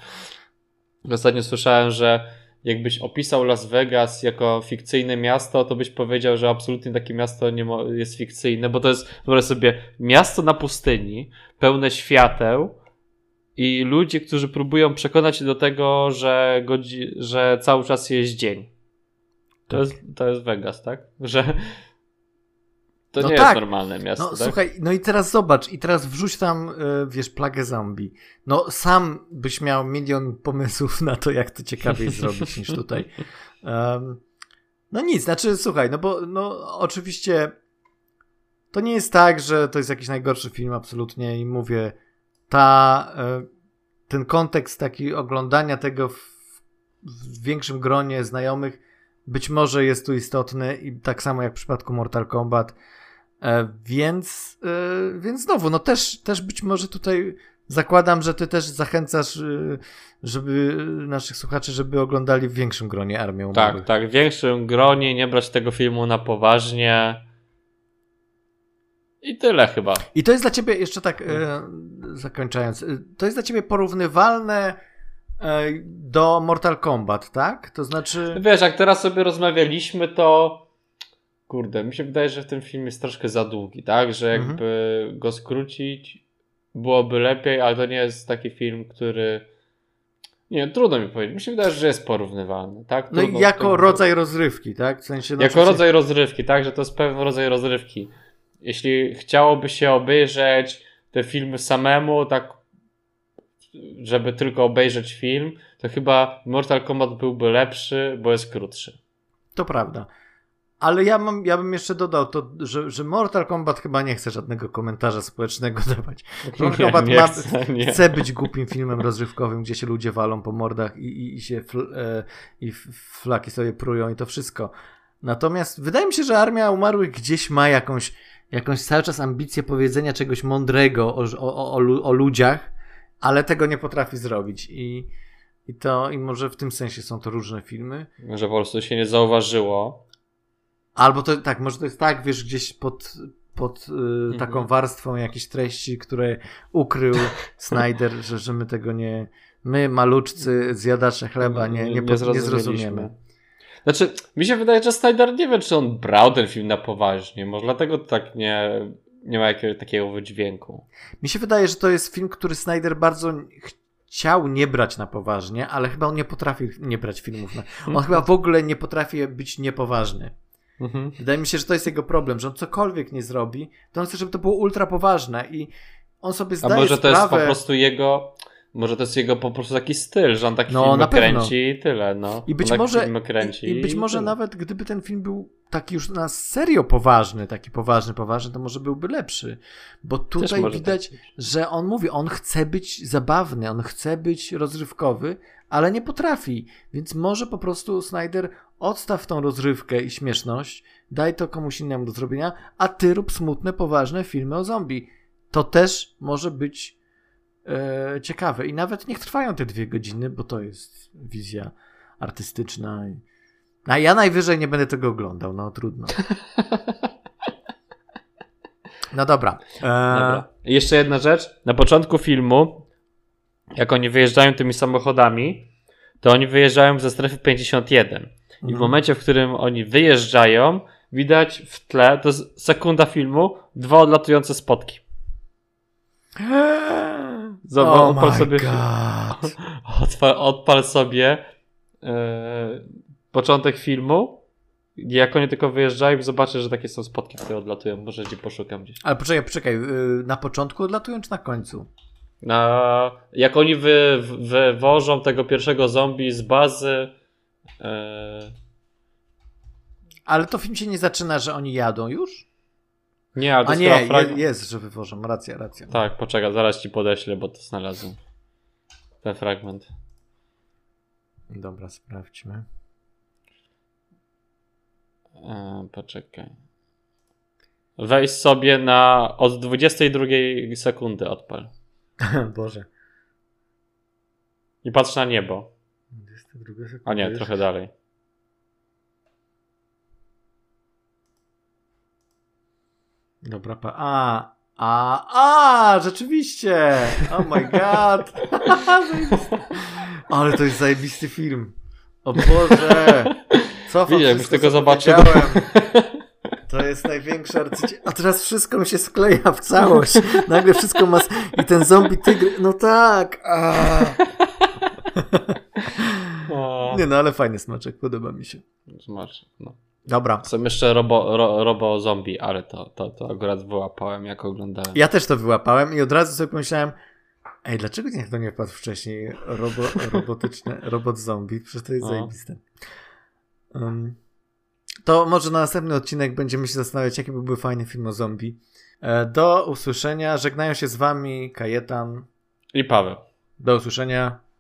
Ostatnio słyszałem, że jakbyś opisał Las Vegas jako fikcyjne miasto, to byś powiedział, że absolutnie takie miasto nie jest fikcyjne, bo to jest, wyobraź sobie, miasto na pustyni, pełne świateł, i ludzi, którzy próbują przekonać się do tego, że, godzi, że cały czas jest dzień. To, tak. jest, to jest Vegas, tak? Że to no nie tak. jest normalne miasto. No tak? słuchaj, no i teraz zobacz, i teraz wrzuć tam, e, wiesz, plagę zombie. No sam byś miał milion pomysłów na to, jak to ciekawiej zrobić niż tutaj. Um, no nic, znaczy słuchaj, no bo no oczywiście to nie jest tak, że to jest jakiś najgorszy film, absolutnie i mówię, ta, e, ten kontekst taki oglądania tego w, w większym gronie znajomych być może jest tu istotny i tak samo jak w przypadku Mortal Kombat. E, więc, e, więc znowu, no też, też być może tutaj zakładam, że ty też zachęcasz, żeby naszych słuchaczy, żeby oglądali w większym gronie Armię Umarłych. Tak, tak, w większym gronie, nie brać tego filmu na poważnie i tyle chyba. I to jest dla ciebie, jeszcze tak e, zakończając, e, to jest dla ciebie porównywalne e, do Mortal Kombat, tak? To znaczy. Wiesz, jak teraz sobie rozmawialiśmy, to. Kurde, mi się wydaje, że ten film jest troszkę za długi, tak? Że mhm. jakby mhm. go skrócić byłoby lepiej, ale to nie jest taki film, który. Nie, trudno mi powiedzieć. Mi się wydaje, że jest porównywalny, tak? Trudno, no i jako rodzaj rozrywki, tak? W sensie, no, jako rodzaj rozrywki, tak? Że to jest pewien rodzaj rozrywki jeśli chciałoby się obejrzeć te filmy samemu, tak żeby tylko obejrzeć film, to chyba Mortal Kombat byłby lepszy, bo jest krótszy. To prawda. Ale ja, mam, ja bym jeszcze dodał to, że, że Mortal Kombat chyba nie chce żadnego komentarza społecznego dawać. Mortal Kombat nie, ma, chce, chce, być głupim filmem rozrywkowym, gdzie się ludzie walą po mordach i, i, i się fl, e, i flaki sobie prują i to wszystko. Natomiast wydaje mi się, że Armia Umarłych gdzieś ma jakąś jakąś cały czas ambicję powiedzenia czegoś mądrego o, o, o, o ludziach, ale tego nie potrafi zrobić. I, I to, i może w tym sensie są to różne filmy. Może po prostu się nie zauważyło. Albo to tak, może to jest tak, wiesz, gdzieś pod, pod y, mhm. taką warstwą jakichś treści, które ukrył Snyder, że, że my tego nie, my maluczcy zjadacze chleba nie, nie, nie, nie zrozumiemy. Znaczy, mi się wydaje, że Snyder nie wie, czy on brał ten film na poważnie. Może dlatego tak nie, nie ma jakiegoś takiego wydźwięku. Mi się wydaje, że to jest film, który Snyder bardzo chciał nie brać na poważnie, ale chyba on nie potrafi nie brać filmów na... On chyba w ogóle nie potrafi być niepoważny. Mhm. Wydaje mi się, że to jest jego problem, że on cokolwiek nie zrobi, to on chce, żeby to było ultra poważne i on sobie zdaje A może sprawę... to jest po prostu jego może to jest jego po prostu taki styl, że on taki no, film kręci i tyle, no. I być może, i, i być może nawet gdyby ten film był taki już na serio poważny, taki poważny, poważny, to może byłby lepszy. Bo tutaj widać, tak że on mówi, on chce być zabawny, on chce być rozrywkowy, ale nie potrafi. Więc może po prostu Snyder odstaw tą rozrywkę i śmieszność, daj to komuś innemu do zrobienia, a ty rób smutne, poważne filmy o zombie. To też może być e, ciekawe. I nawet niech trwają te dwie godziny, bo to jest wizja artystyczna. A ja najwyżej nie będę tego oglądał, no trudno. No dobra. E... dobra. Jeszcze jedna rzecz. Na początku filmu, jak oni wyjeżdżają tymi samochodami, to oni wyjeżdżają ze strefy 51. I w mhm. momencie, w którym oni wyjeżdżają, widać w tle, to jest sekunda filmu, dwa odlatujące spotki. Zobacz, oh odpal sobie. Odpal, odpal sobie e, początek filmu. Jak oni tylko wyjeżdżają, zobaczę, że takie są spotki, które odlatują. Może gdzie poszukam gdzieś. Ale poczekaj, poczekaj. Y, na początku odlatują, czy na końcu? Na, jak oni wy, wywożą tego pierwszego zombie z bazy. E... Ale to film się nie zaczyna, że oni jadą już? Nie, ale to A nie, frag... jest, że wywożą. Racja, racja. Tak, poczekaj, zaraz ci podeślę, bo to znalazłem. Ten fragment. Dobra, sprawdźmy. E, poczekaj. Wejdź sobie na od 22 sekundy odpal. Boże. I patrz na niebo. 22 sekundy. A nie, trochę dalej. Dobra, pa... A, a, a, rzeczywiście! Oh my god! Ale to jest zajebisty film. O Boże! Co Widziałem, już tego zobaczyłem. To jest największy arcycie... A teraz wszystko mi się skleja w całość. Nagle wszystko ma... I ten zombie tygry... No tak! A. Nie no, ale fajny smaczek, podoba mi się. Smaczek, no. Dobra. Są jeszcze robo, ro, robo zombie, ale to, to, to akurat wyłapałem, jak oglądałem. Ja też to wyłapałem i od razu sobie pomyślałem, ej, dlaczego niech to nie wpadł wcześniej robo, robotyczny, robot zombie? Przecież to jest o. zajebiste. Um, to może na następny odcinek będziemy się zastanawiać, jaki byłby fajny film o zombie. E, do usłyszenia. Żegnają się z wami Kajetan i Paweł. Do usłyszenia.